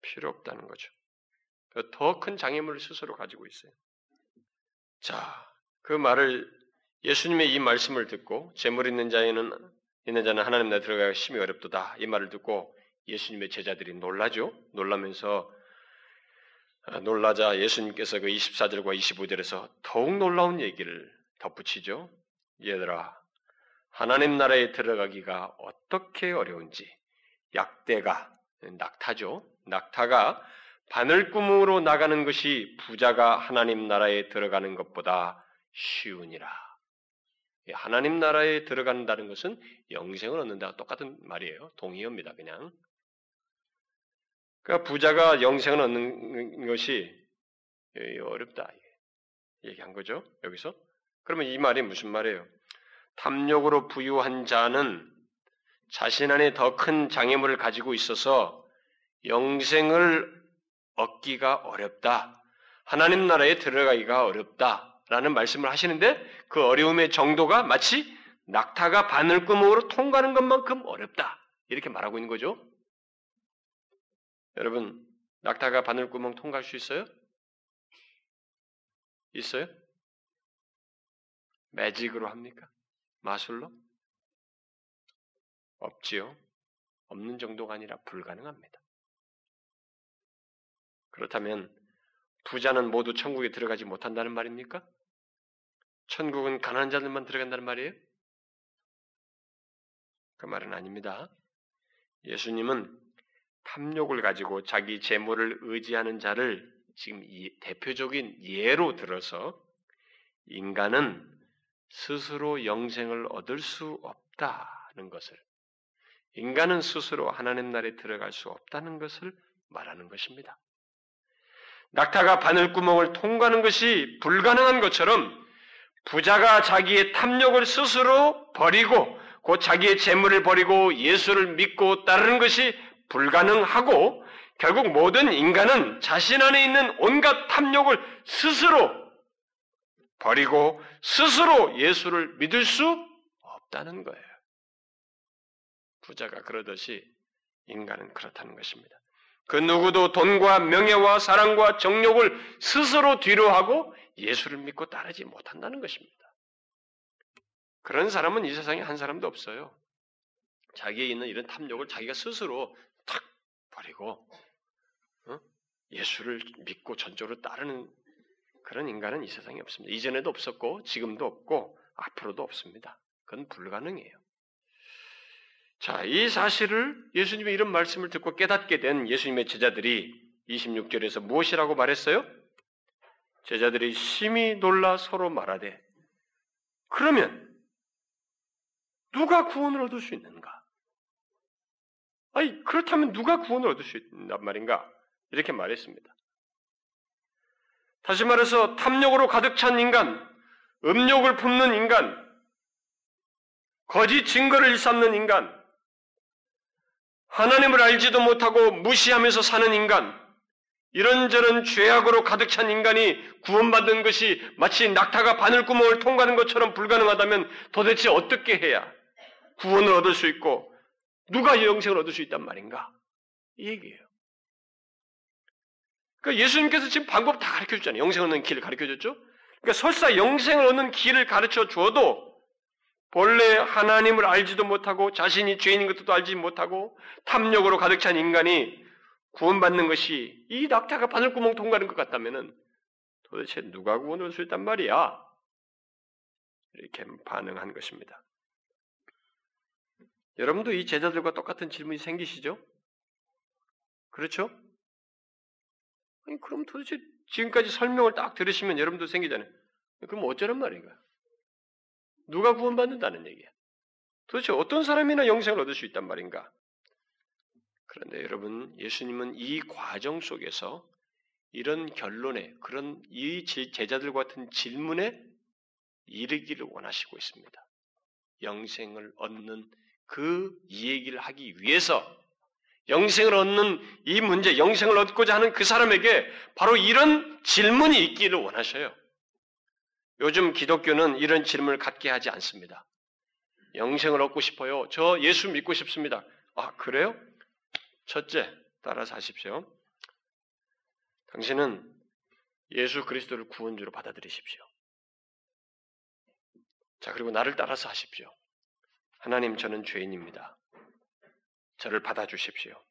필요 없다는 거죠. 더 큰 장애물을 스스로 가지고 있어요. 자, 그 말을 예수님의 이 말씀을 듣고 재물 있는 자에는 있는 자는 하나님 나라 들어가기 심히 어렵도다 이 말을 듣고 예수님의 제자들이 놀라죠. 놀라면서 아, 놀라자 예수님께서 그 24절과 25절에서 더욱 놀라운 얘기를 덧붙이죠. 얘들아, 하나님 나라에 들어가기가 어떻게 어려운지 약대가 낙타죠. 낙타가 바늘구멍으로 나가는 것이 부자가 하나님 나라에 들어가는 것보다 쉬우니라. 하나님 나라에 들어간다는 것은 영생을 얻는다와 똑같은 말이에요. 동의어입니다. 그냥 그러니까 부자가 영생을 얻는 것이 어렵다. 얘기한 거죠. 여기서. 그러면 이 말이 무슨 말이에요? 탐욕으로 부유한 자는 자신 안에 더 큰 장애물을 가지고 있어서 영생을 얻기가 어렵다. 하나님 나라에 들어가기가 어렵다. 라는 말씀을 하시는데 그 어려움의 정도가 마치 낙타가 바늘구멍으로 통과하는 것만큼 어렵다. 이렇게 말하고 있는 거죠. 여러분, 낙타가 바늘구멍 통과할 수 있어요? 있어요? 매직으로 합니까? 마술로? 없지요. 없는 정도가 아니라 불가능합니다. 그렇다면 부자는 모두 천국에 들어가지 못한다는 말입니까? 천국은 가난한 자들만 들어간다는 말이에요? 그 말은 아닙니다. 예수님은 탐욕을 가지고 자기 재물을 의지하는 자를 지금 이 대표적인 예로 들어서 인간은 스스로 영생을 얻을 수 없다는 것을 인간은 스스로 하나님 나라에 들어갈 수 없다는 것을 말하는 것입니다. 낙타가 바늘구멍을 통과하는 것이 불가능한 것처럼 부자가 자기의 탐욕을 스스로 버리고 곧 자기의 재물을 버리고 예수를 믿고 따르는 것이 불가능하고 결국 모든 인간은 자신 안에 있는 온갖 탐욕을 스스로 버리고 스스로 예수를 믿을 수 없다는 거예요. 부자가 그러듯이 인간은 그렇다는 것입니다. 그 누구도 돈과 명예와 사랑과 정욕을 스스로 뒤로하고 예수를 믿고 따르지 못한다는 것입니다. 그런 사람은 이 세상에 한 사람도 없어요. 자기에 있는 이런 탐욕을 자기가 스스로 탁 버리고 어? 예수를 믿고 전적으로 따르는 그런 인간은 이 세상에 없습니다. 이전에도 없었고 지금도 없고 앞으로도 없습니다. 그건 불가능해요. 자, 이 사실을 예수님의 이런 말씀을 듣고 깨닫게 된 예수님의 제자들이 26절에서 무엇이라고 말했어요? 제자들이 심히 놀라 서로 말하되 그러면 누가 구원을 얻을 수 있는가? 아니, 그렇다면 누가 구원을 얻을 수 있단 말인가? 이렇게 말했습니다. 다시 말해서 탐욕으로 가득 찬 인간, 음욕을 품는 인간, 거짓 증거를 일삼는 인간, 하나님을 알지도 못하고 무시하면서 사는 인간, 이런저런 죄악으로 가득 찬 인간이 구원받는 것이 마치 낙타가 바늘구멍을 통과하는 것처럼 불가능하다면 도대체 어떻게 해야 구원을 얻을 수 있고 누가 영생을 얻을 수 있단 말인가? 이 얘기예요. 그러니까 예수님께서 지금 방법 다 가르쳐 줬잖아요. 영생 얻는 길을 가르쳐 줬죠? 그러니까 설사 영생을 얻는 길을 가르쳐 주어도 본래 하나님을 알지도 못하고 자신이 죄인인 것도 알지 못하고 탐욕으로 가득 찬 인간이 구원받는 것이 이 낙타가 바늘구멍 통과하는 것 같다면은 도대체 누가 구원을 수 있단 말이야? 이렇게 반응한 것입니다. 여러분도 이 제자들과 똑같은 질문이 생기시죠? 그렇죠? 아니, 그럼 도대체 지금까지 설명을 딱 들으시면 여러분도 생기잖아요. 그럼 어쩌란 말인가? 누가 구원받는다는 얘기야? 도대체 어떤 사람이나 영생을 얻을 수 있단 말인가? 그런데 여러분, 예수님은 이 과정 속에서 이런 결론에, 그런 이 제자들 같은 질문에 이르기를 원하시고 있습니다. 영생을 얻는 그 얘기를 하기 위해서 영생을 얻는 이 문제, 영생을 얻고자 하는 그 사람에게 바로 이런 질문이 있기를 원하셔요. 요즘 기독교는 이런 질문을 갖게 하지 않습니다. 영생을 얻고 싶어요. 저 예수 믿고 싶습니다. 아, 그래요? 첫째, 따라서 하십시오. 당신은 예수 그리스도를 구원주로 받아들이십시오. 자, 그리고 나를 따라서 하십시오. 하나님, 저는 죄인입니다. 저를 받아주십시오.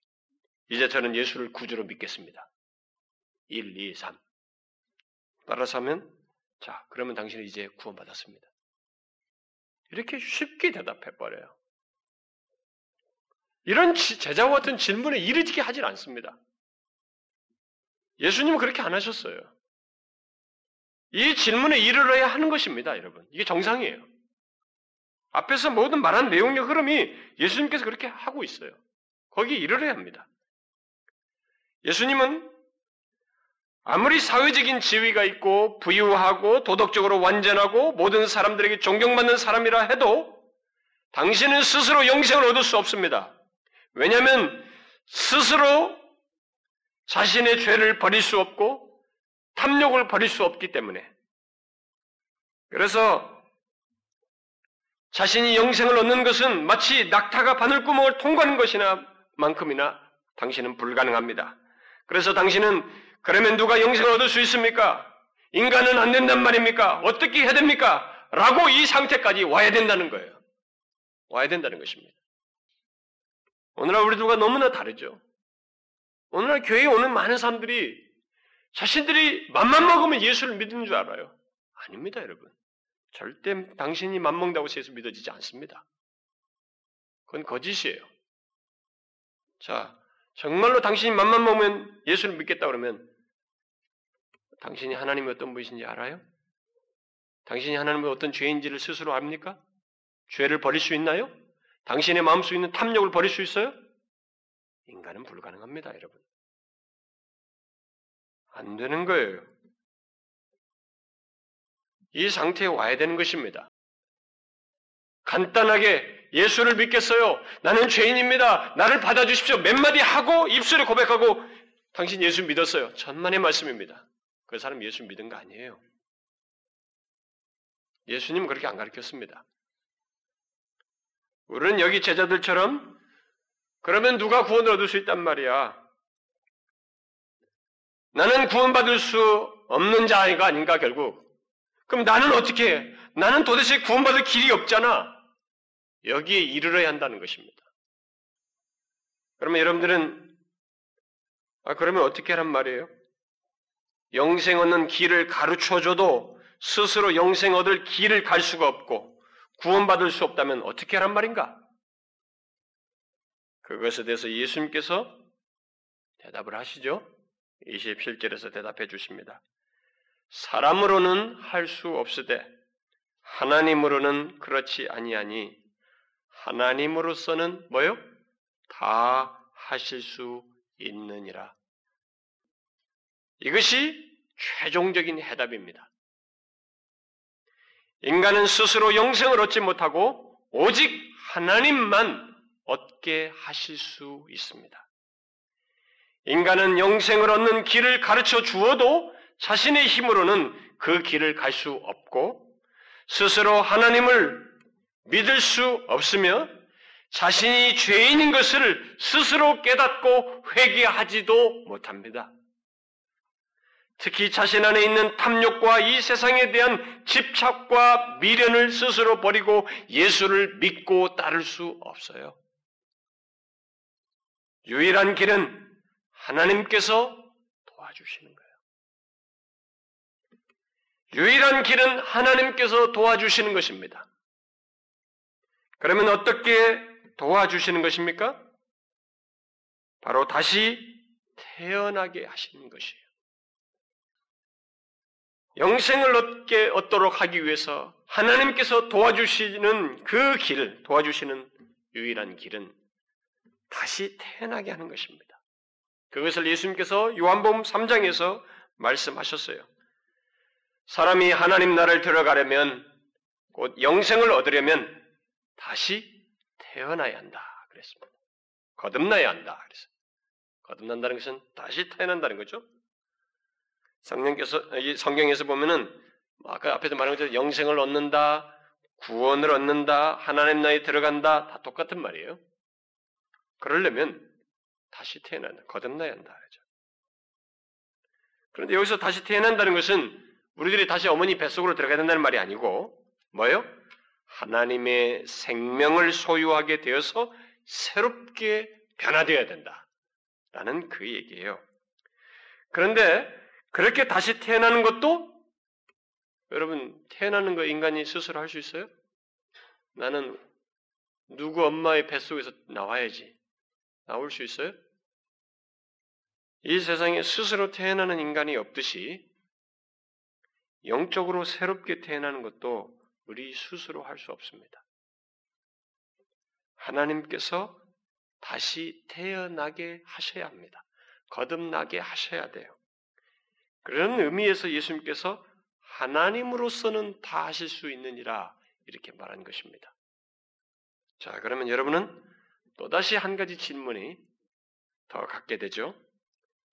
이제 저는 예수를 구주로 믿겠습니다. 1, 2, 3. 따라서 하면, 자, 그러면 당신은 이제 구원받았습니다. 이렇게 쉽게 대답해버려요. 이런 제자와 같은 질문에 이르지게 하질 않습니다. 예수님은 그렇게 안 하셨어요. 이 질문에 이르러야 하는 것입니다, 여러분. 이게 정상이에요. 앞에서 모든 말한 내용의 흐름이 예수님께서 그렇게 하고 있어요. 거기에 이르러야 합니다. 예수님은 아무리 사회적인 지위가 있고 부유하고 도덕적으로 완전하고 모든 사람들에게 존경받는 사람이라 해도 당신은 스스로 영생을 얻을 수 없습니다. 왜냐하면 스스로 자신의 죄를 버릴 수 없고 탐욕을 버릴 수 없기 때문에 그래서 자신이 영생을 얻는 것은 마치 낙타가 바늘구멍을 통과하는 것이나 만큼이나 당신은 불가능합니다. 그래서 당신은 그러면 누가 영생을 얻을 수 있습니까? 인간은 안 된단 말입니까? 어떻게 해야 됩니까? 라고 이 상태까지 와야 된다는 거예요. 와야 된다는 것입니다. 오늘날 우리 누가 너무나 다르죠. 오늘날 교회에 오는 많은 사람들이 자신들이 맘만 먹으면 예수를 믿는 줄 알아요. 아닙니다, 여러분. 절대 당신이 맘먹다고 해서 믿어지지 않습니다. 그건 거짓이에요. 자, 정말로 당신이 맘만 먹으면 예수를 믿겠다 그러면 당신이 하나님이 어떤 분이신지 알아요? 당신이 하나님의 어떤 죄인지를 스스로 압니까? 죄를 버릴 수 있나요? 당신의 마음속에 있는 탐욕을 버릴 수 있어요? 인간은 불가능합니다, 여러분. 안 되는 거예요. 이 상태에 와야 되는 것입니다. 간단하게 예수를 믿겠어요. 나는 죄인입니다. 나를 받아주십시오. 몇 마디 하고 입술에 고백하고 당신 예수 믿었어요. 천만의 말씀입니다. 그 사람 예수 믿은 거 아니에요. 예수님은 그렇게 안 가르쳤습니다. 우리는 여기 제자들처럼 그러면 누가 구원을 얻을 수 있단 말이야. 나는 구원받을 수 없는 자가 아닌가 결국. 그럼 나는 어떻게 해? 나는 도대체 구원받을 길이 없잖아. 여기에 이르러야 한다는 것입니다. 그러면 여러분들은 아, 그러면 어떻게 하란 말이에요? 영생 얻는 길을 가르쳐 줘도 스스로 영생 얻을 길을 갈 수가 없고 구원받을 수 없다면 어떻게 하란 말인가? 그것에 대해서 예수님께서 대답을 하시죠. 27절에서 대답해 주십니다. 사람으로는 할 수 없으되 하나님으로는 그렇지 아니하니 하나님으로서는 뭐요? 다 하실 수 있느니라. 이것이 최종적인 해답입니다. 인간은 스스로 영생을 얻지 못하고 오직 하나님만 얻게 하실 수 있습니다. 인간은 영생을 얻는 길을 가르쳐 주어도 자신의 힘으로는 그 길을 갈 수 없고 스스로 하나님을 믿을 수 없으며 자신이 죄인인 것을 스스로 깨닫고 회개하지도 못합니다. 특히 자신 안에 있는 탐욕과 이 세상에 대한 집착과 미련을 스스로 버리고 예수를 믿고 따를 수 없어요. 유일한 길은 하나님께서 도와주시는 거예요. 유일한 길은 하나님께서 도와주시는 것입니다. 그러면 어떻게 도와주시는 것입니까? 바로 다시 태어나게 하시는 것이에요. 영생을 얻게 얻도록 하기 위해서 하나님께서 도와주시는 그 길, 도와주시는 유일한 길은 다시 태어나게 하는 것입니다. 그것을 예수님께서 요한복음 3장에서 말씀하셨어요. 사람이 하나님 나라를 들어가려면 곧 영생을 얻으려면 다시 태어나야 한다. 그랬습니다. 거듭나야 한다. 그랬어요. 거듭난다는 것은 다시 태어난다는 거죠. 성령께서 성경에서 보면은 아까 앞에서 말한 것처럼 영생을 얻는다, 구원을 얻는다, 하나님 나라에 들어간다 다 똑같은 말이에요. 그러려면 다시 태어난다, 거듭나야 한다. 그죠. 그런데 여기서 다시 태어난다는 것은 우리들이 다시 어머니 뱃속으로 들어가야 된다는 말이 아니고 뭐예요? 하나님의 생명을 소유하게 되어서 새롭게 변화되어야 된다. 라는 그 얘기예요. 그런데 그렇게 다시 태어나는 것도 여러분 태어나는 거 인간이 스스로 할 수 있어요? 나는 누구 엄마의 뱃속에서 나와야지. 나올 수 있어요? 이 세상에 스스로 태어나는 인간이 없듯이 영적으로 새롭게 태어나는 것도 우리 스스로 할 수 없습니다. 하나님께서 다시 태어나게 하셔야 합니다. 거듭나게 하셔야 돼요. 그런 의미에서 예수님께서 하나님으로서는 다 하실 수 있느니라 이렇게 말한 것입니다. 자, 그러면 여러분은 또다시 한 가지 질문이 더 갖게 되죠.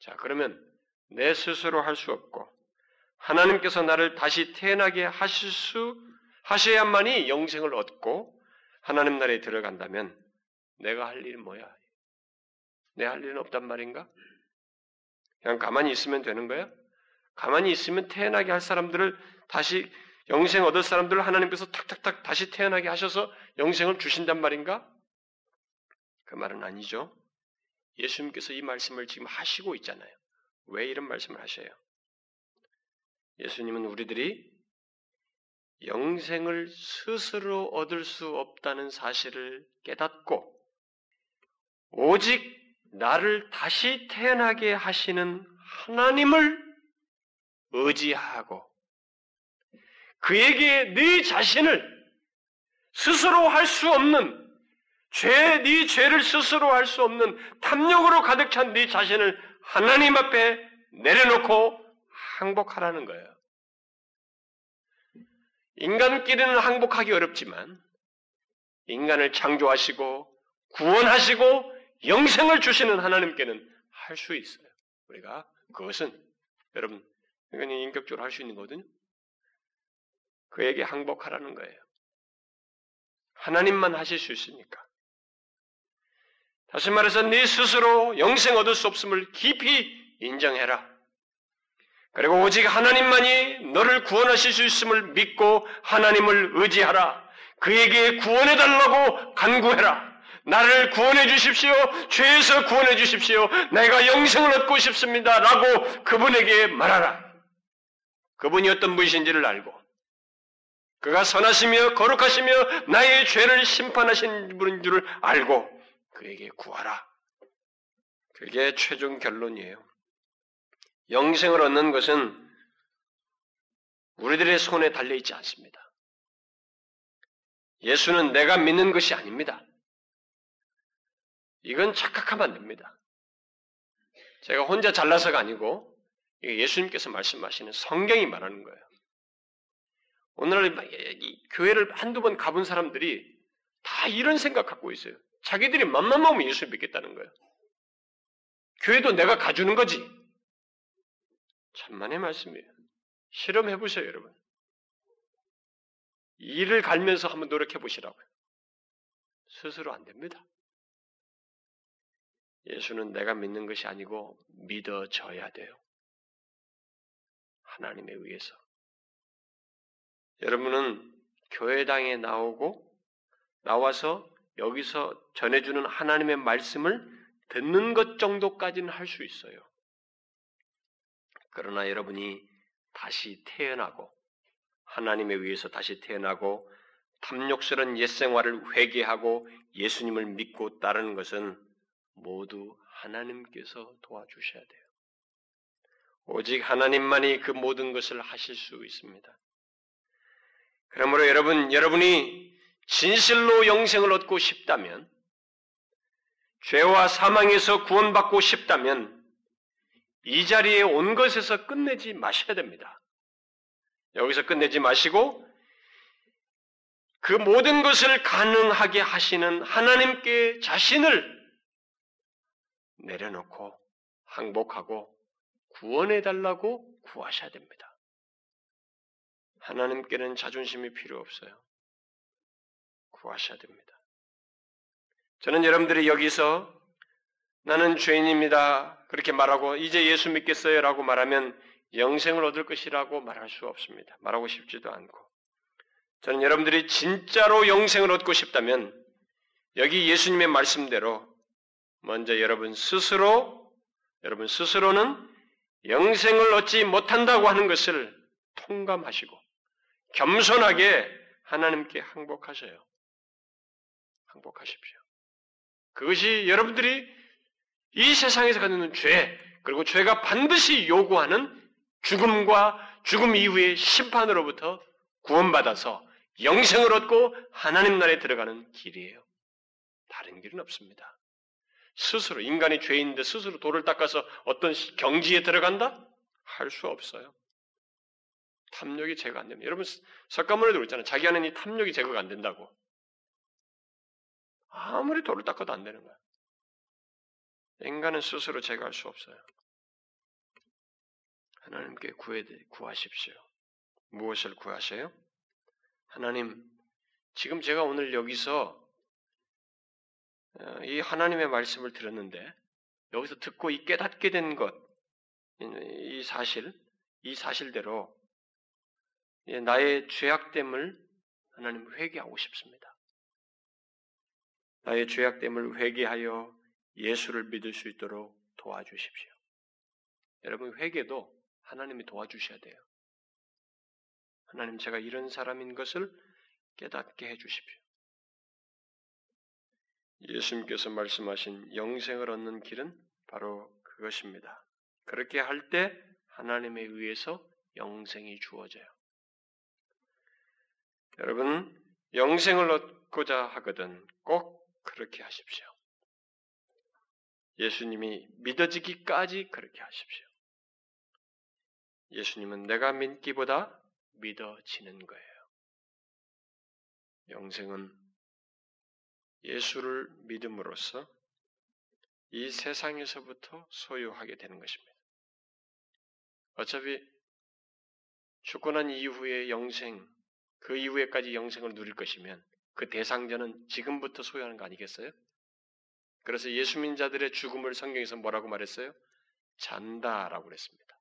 자, 그러면 내 스스로 할 수 없고 하나님께서 나를 다시 태어나게 하실 수 하셔야만이 영생을 얻고 하나님 나라에 들어간다면 내가 할 일은 뭐야? 내 할 일은 없단 말인가? 그냥 가만히 있으면 되는 거야? 가만히 있으면 태어나게 할 사람들을 다시 영생 얻을 사람들을 하나님께서 탁탁탁 다시 태어나게 하셔서 영생을 주신단 말인가? 그 말은 아니죠. 예수님께서 이 말씀을 지금 하시고 있잖아요. 왜 이런 말씀을 하셔요? 예수님은 우리들이 영생을 스스로 얻을 수 없다는 사실을 깨닫고 오직 나를 다시 태어나게 하시는 하나님을 의지하고 그에게 네 자신을 스스로 할 수 없는 죄, 네 죄를 스스로 할 수 없는 탐욕으로 가득 찬 네 자신을 하나님 앞에 내려놓고 항복하라는 거예요. 인간끼리는 항복하기 어렵지만 인간을 창조하시고 구원하시고 영생을 주시는 하나님께는 할 수 있어요. 우리가 그것은 여러분 인간이 인격적으로 할 수 있는 거거든요. 그에게 항복하라는 거예요. 하나님만 하실 수 있으니까. 다시 말해서 네 스스로 영생 얻을 수 없음을 깊이 인정해라. 그리고 오직 하나님만이 너를 구원하실 수 있음을 믿고 하나님을 의지하라. 그에게 구원해달라고 간구해라. 나를 구원해 주십시오. 죄에서 구원해 주십시오. 내가 영생을 얻고 싶습니다. 라고 그분에게 말하라. 그분이 어떤 분이신지를 알고 그가 선하시며 거룩하시며 나의 죄를 심판하신 분인 줄을 알고 그에게 구하라. 그게 최종 결론이에요. 영생을 얻는 것은 우리들의 손에 달려 있지 않습니다. 예수는 내가 믿는 것이 아닙니다. 이건 착각하면 안 됩니다. 제가 혼자 잘나서가 아니고 예수님께서 말씀하시는 성경이 말하는 거예요. 오늘날 교회를 한두 번 가본 사람들이 다 이런 생각 갖고 있어요. 자기들이 맘만 먹으면 예수 믿겠다는 거예요. 교회도 내가 가주는 거지. 천만의 말씀이에요. 실험해 보세요, 여러분. 일을 갈면서 한번 노력해 보시라고요. 스스로 안 됩니다. 예수는 내가 믿는 것이 아니고 믿어져야 돼요. 하나님에 의해서. 여러분은 교회당에 나오고 나와서 여기서 전해주는 하나님의 말씀을 듣는 것 정도까지는 할 수 있어요. 그러나 여러분이 다시 태어나고 하나님에 의해서 다시 태어나고 탐욕스러운 옛 생활을 회개하고 예수님을 믿고 따르는 것은 모두 하나님께서 도와주셔야 돼요. 오직 하나님만이 그 모든 것을 하실 수 있습니다. 그러므로 여러분, 여러분이 진실로 영생을 얻고 싶다면, 죄와 사망에서 구원받고 싶다면, 이 자리에 온 것에서 끝내지 마셔야 됩니다. 여기서 끝내지 마시고, 그 모든 것을 가능하게 하시는 하나님께 자신을 내려놓고 항복하고 구원해달라고 구하셔야 됩니다. 하나님께는 자존심이 필요 없어요. 구하셔야 됩니다. 저는 여러분들이 여기서 나는 죄인입니다. 그렇게 말하고 이제 예수 믿겠어요 라고 말하면 영생을 얻을 것이라고 말할 수 없습니다. 말하고 싶지도 않고. 저는 여러분들이 진짜로 영생을 얻고 싶다면 여기 예수님의 말씀대로 먼저 여러분 스스로 여러분 스스로는 영생을 얻지 못한다고 하는 것을 통감하시고 겸손하게 하나님께 항복하셔요. 항복하십시오. 그것이 여러분들이 이 세상에서 갖는 죄, 그리고 죄가 반드시 요구하는 죽음과 죽음 이후의 심판으로부터 구원받아서 영생을 얻고 하나님 나라에 들어가는 길이에요. 다른 길은 없습니다. 스스로 인간이 죄인인데 스스로 돌을 닦아서 어떤 경지에 들어간다? 할 수 없어요. 탐욕이 제거 안 됩니다. 여러분 석가모니도 그랬잖아요. 자기 안에 이 탐욕이 제거가 안 된다고. 아무리 돌을 닦아도 안 되는 거야. 인간은 스스로 제거할 수 없어요. 하나님께 구해, 구하십시오. 무엇을 구하세요? 하나님, 지금 제가 오늘 여기서 어, 이 하나님의 말씀을 들었는데 여기서 듣고 이 깨닫게 된 것, 이 사실, 이 사실대로 나의 죄악됨을 하나님 회개하고 싶습니다. 나의 죄악됨을 회개하여 예수를 믿을 수 있도록 도와주십시오. 여러분 회개도 하나님이 도와주셔야 돼요. 하나님 제가 이런 사람인 것을 깨닫게 해 주십시오. 예수님께서 말씀하신 영생을 얻는 길은 바로 그것입니다. 그렇게 할 때 하나님에 의해서 영생이 주어져요. 여러분, 영생을 얻고자 하거든 꼭 그렇게 하십시오. 예수님이 믿어지기까지 그렇게 하십시오. 예수님은 내가 믿기보다 믿어지는 거예요. 영생은 예수를 믿음으로써 이 세상에서부터 소유하게 되는 것입니다. 어차피 죽고 난 이후의 영생, 그 이후에까지 영생을 누릴 것이면 그 대상자는 지금부터 소유하는 거 아니겠어요? 그래서 예수 믿는 자들의 죽음을 성경에서 뭐라고 말했어요? 잔다라고 그랬습니다.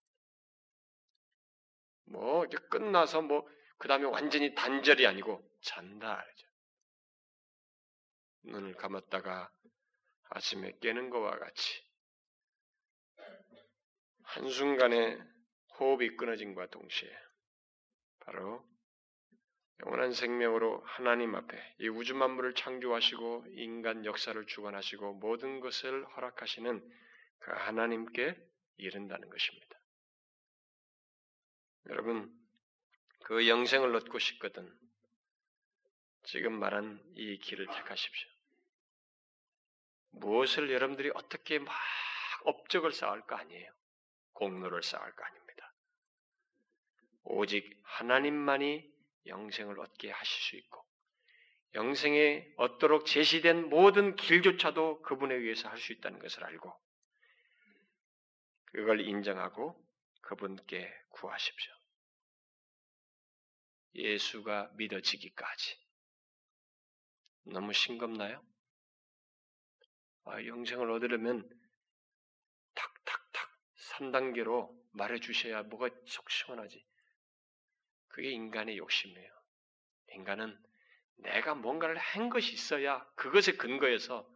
뭐 이제 끝나서 뭐 그 다음에 완전히 단절이 아니고 잔다. 그러죠. 눈을 감았다가 아침에 깨는 것과 같이 한순간에 호흡이 끊어진과 동시에 바로 영원한 생명으로 하나님 앞에 이 우주 만물을 창조하시고 인간 역사를 주관하시고 모든 것을 허락하시는 그 하나님께 이른다는 것입니다. 여러분, 그 영생을 얻고 싶거든 지금 말한 이 길을 택하십시오. 무엇을 여러분들이 어떻게 막 업적을 쌓을 거 아니에요. 공로를 쌓을 거 아닙니다. 오직 하나님만이 영생을 얻게 하실 수 있고 영생에 얻도록 제시된 모든 길조차도 그분에 의해서 할 수 있다는 것을 알고 그걸 인정하고 그분께 구하십시오. 예수가 믿어지기까지. 너무 싱겁나요? 아, 영생을 얻으려면 탁탁탁 3단계로 말해주셔야 뭐가 속 시원하지. 그게 인간의 욕심이에요. 인간은 내가 뭔가를 한 것이 있어야 그것에 근거해서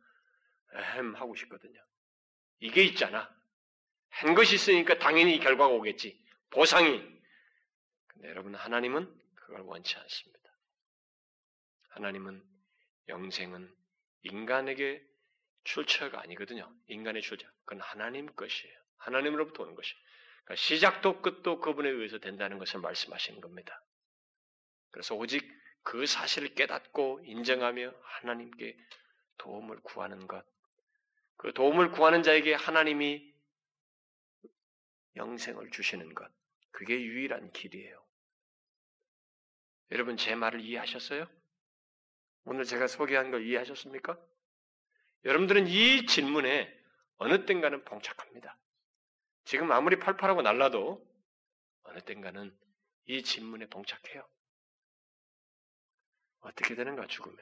에헴 하고 싶거든요. 이게 있잖아. 한 것이 있으니까 당연히 결과가 오겠지. 보상이. 근데 여러분 하나님은 그걸 원치 않습니다. 하나님은 영생은 인간에게 출처가 아니거든요. 인간의 출처. 그건 하나님 것이에요. 하나님으로부터 오는 것이에요. 그러니까 시작도 끝도 그분에 의해서 된다는 것을 말씀하시는 겁니다. 그래서 오직 그 사실을 깨닫고 인정하며 하나님께 도움을 구하는 것. 그 도움을 구하는 자에게 하나님이 영생을 주시는 것. 그게 유일한 길이에요. 여러분 제 말을 이해하셨어요? 오늘 제가 소개한 걸 이해하셨습니까? 여러분들은 이 질문에 어느 땐가는 봉착합니다. 지금 아무리 팔팔하고 날라도 어느 땐가는 이 질문에 봉착해요. 어떻게 되는가 죽으면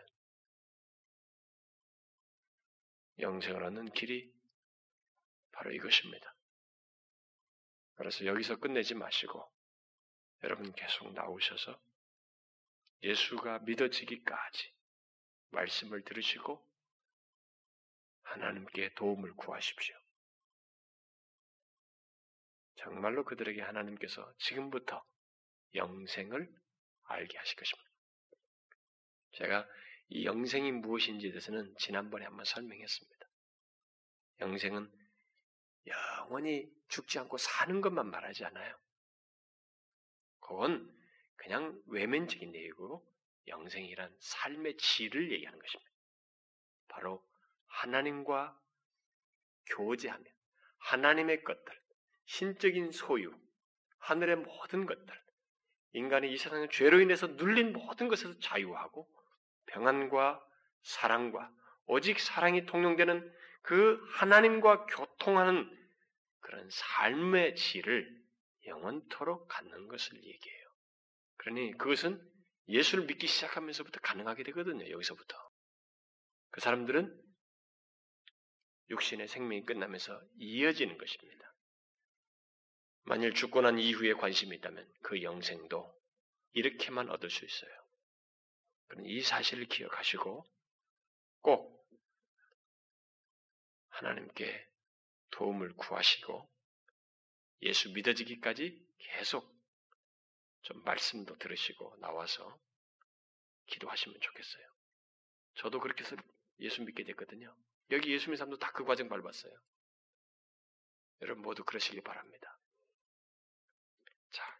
영생을 얻는 길이 바로 이것입니다. 그래서 여기서 끝내지 마시고 여러분 계속 나오셔서 예수가 믿어지기까지 말씀을 들으시고 하나님께 도움을 구하십시오. 정말로 그들에게 하나님께서 지금부터 영생을 알게 하실 것입니다. 제가 이 영생이 무엇인지에 대해서는 지난번에 한번 설명했습니다. 영생은 영원히 죽지 않고 사는 것만 말하지 않아요. 그건 그냥 외면적인 내용이고 영생이란 삶의 질을 얘기하는 것입니다. 바로 하나님과 교제하며 하나님의 것들, 신적인 소유, 하늘의 모든 것들, 인간이 이 세상의 죄로 인해서 눌린 모든 것에서 자유하고 평안과 사랑과 오직 사랑이 통용되는 그 하나님과 교통하는 그런 삶의 질을 영원토록 갖는 것을 얘기해요. 그러니 그것은 예수를 믿기 시작하면서부터 가능하게 되거든요. 여기서부터. 그 사람들은 육신의 생명이 끝나면서 이어지는 것입니다. 만일 죽고 난 이후에 관심이 있다면 그 영생도 이렇게만 얻을 수 있어요. 이 사실을 기억하시고 꼭 하나님께 도움을 구하시고 예수 믿어지기까지 계속 좀 말씀도 들으시고 나와서 기도하시면 좋겠어요. 저도 그렇게 해서 예수 믿게 됐거든요. 여기 예수 믿는 사람도 다 그 과정 밟았어요. 여러분 모두 그러시기 바랍니다.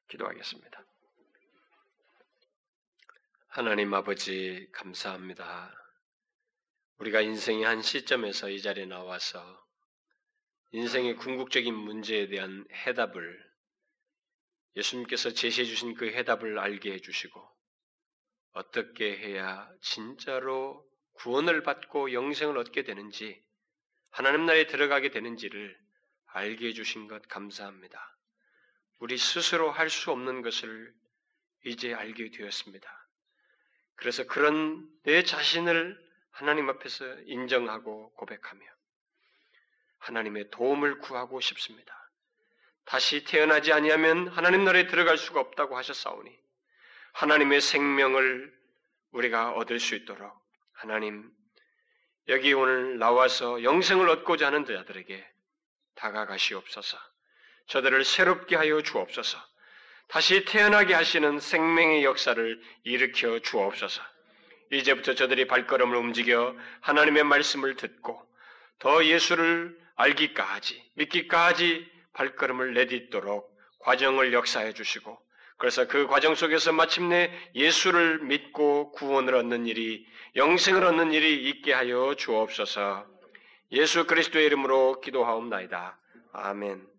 자, 기도하겠습니다. 하나님 아버지, 감사합니다. 우리가 인생의 한 시점에서 이 자리에 나와서 인생의 궁극적인 문제에 대한 해답을 예수님께서 제시해 주신 그 해답을 알게 해 주시고 어떻게 해야 진짜로 구원을 받고 영생을 얻게 되는지 하나님 나라에 들어가게 되는지를 알게 해 주신 것 감사합니다. 우리 스스로 할 수 없는 것을 이제 알게 되었습니다. 그래서 그런 내 자신을 하나님 앞에서 인정하고 고백하며 하나님의 도움을 구하고 싶습니다. 다시 태어나지 아니하면 하나님 나라에 들어갈 수가 없다고 하셨사오니 하나님의 생명을 우리가 얻을 수 있도록 하나님 여기 오늘 나와서 영생을 얻고자 하는 자들에게 다가가시옵소서. 저들을 새롭게 하여 주옵소서. 다시 태어나게 하시는 생명의 역사를 일으켜 주옵소서. 이제부터 저들이 발걸음을 움직여 하나님의 말씀을 듣고 더 예수를 알기까지, 믿기까지 발걸음을 내딛도록 과정을 역사해 주시고 그래서 그 과정 속에서 마침내 예수를 믿고 구원을 얻는 일이 영생을 얻는 일이 있게 하여 주옵소서. 예수 그리스도의 이름으로 기도하옵나이다. 아멘.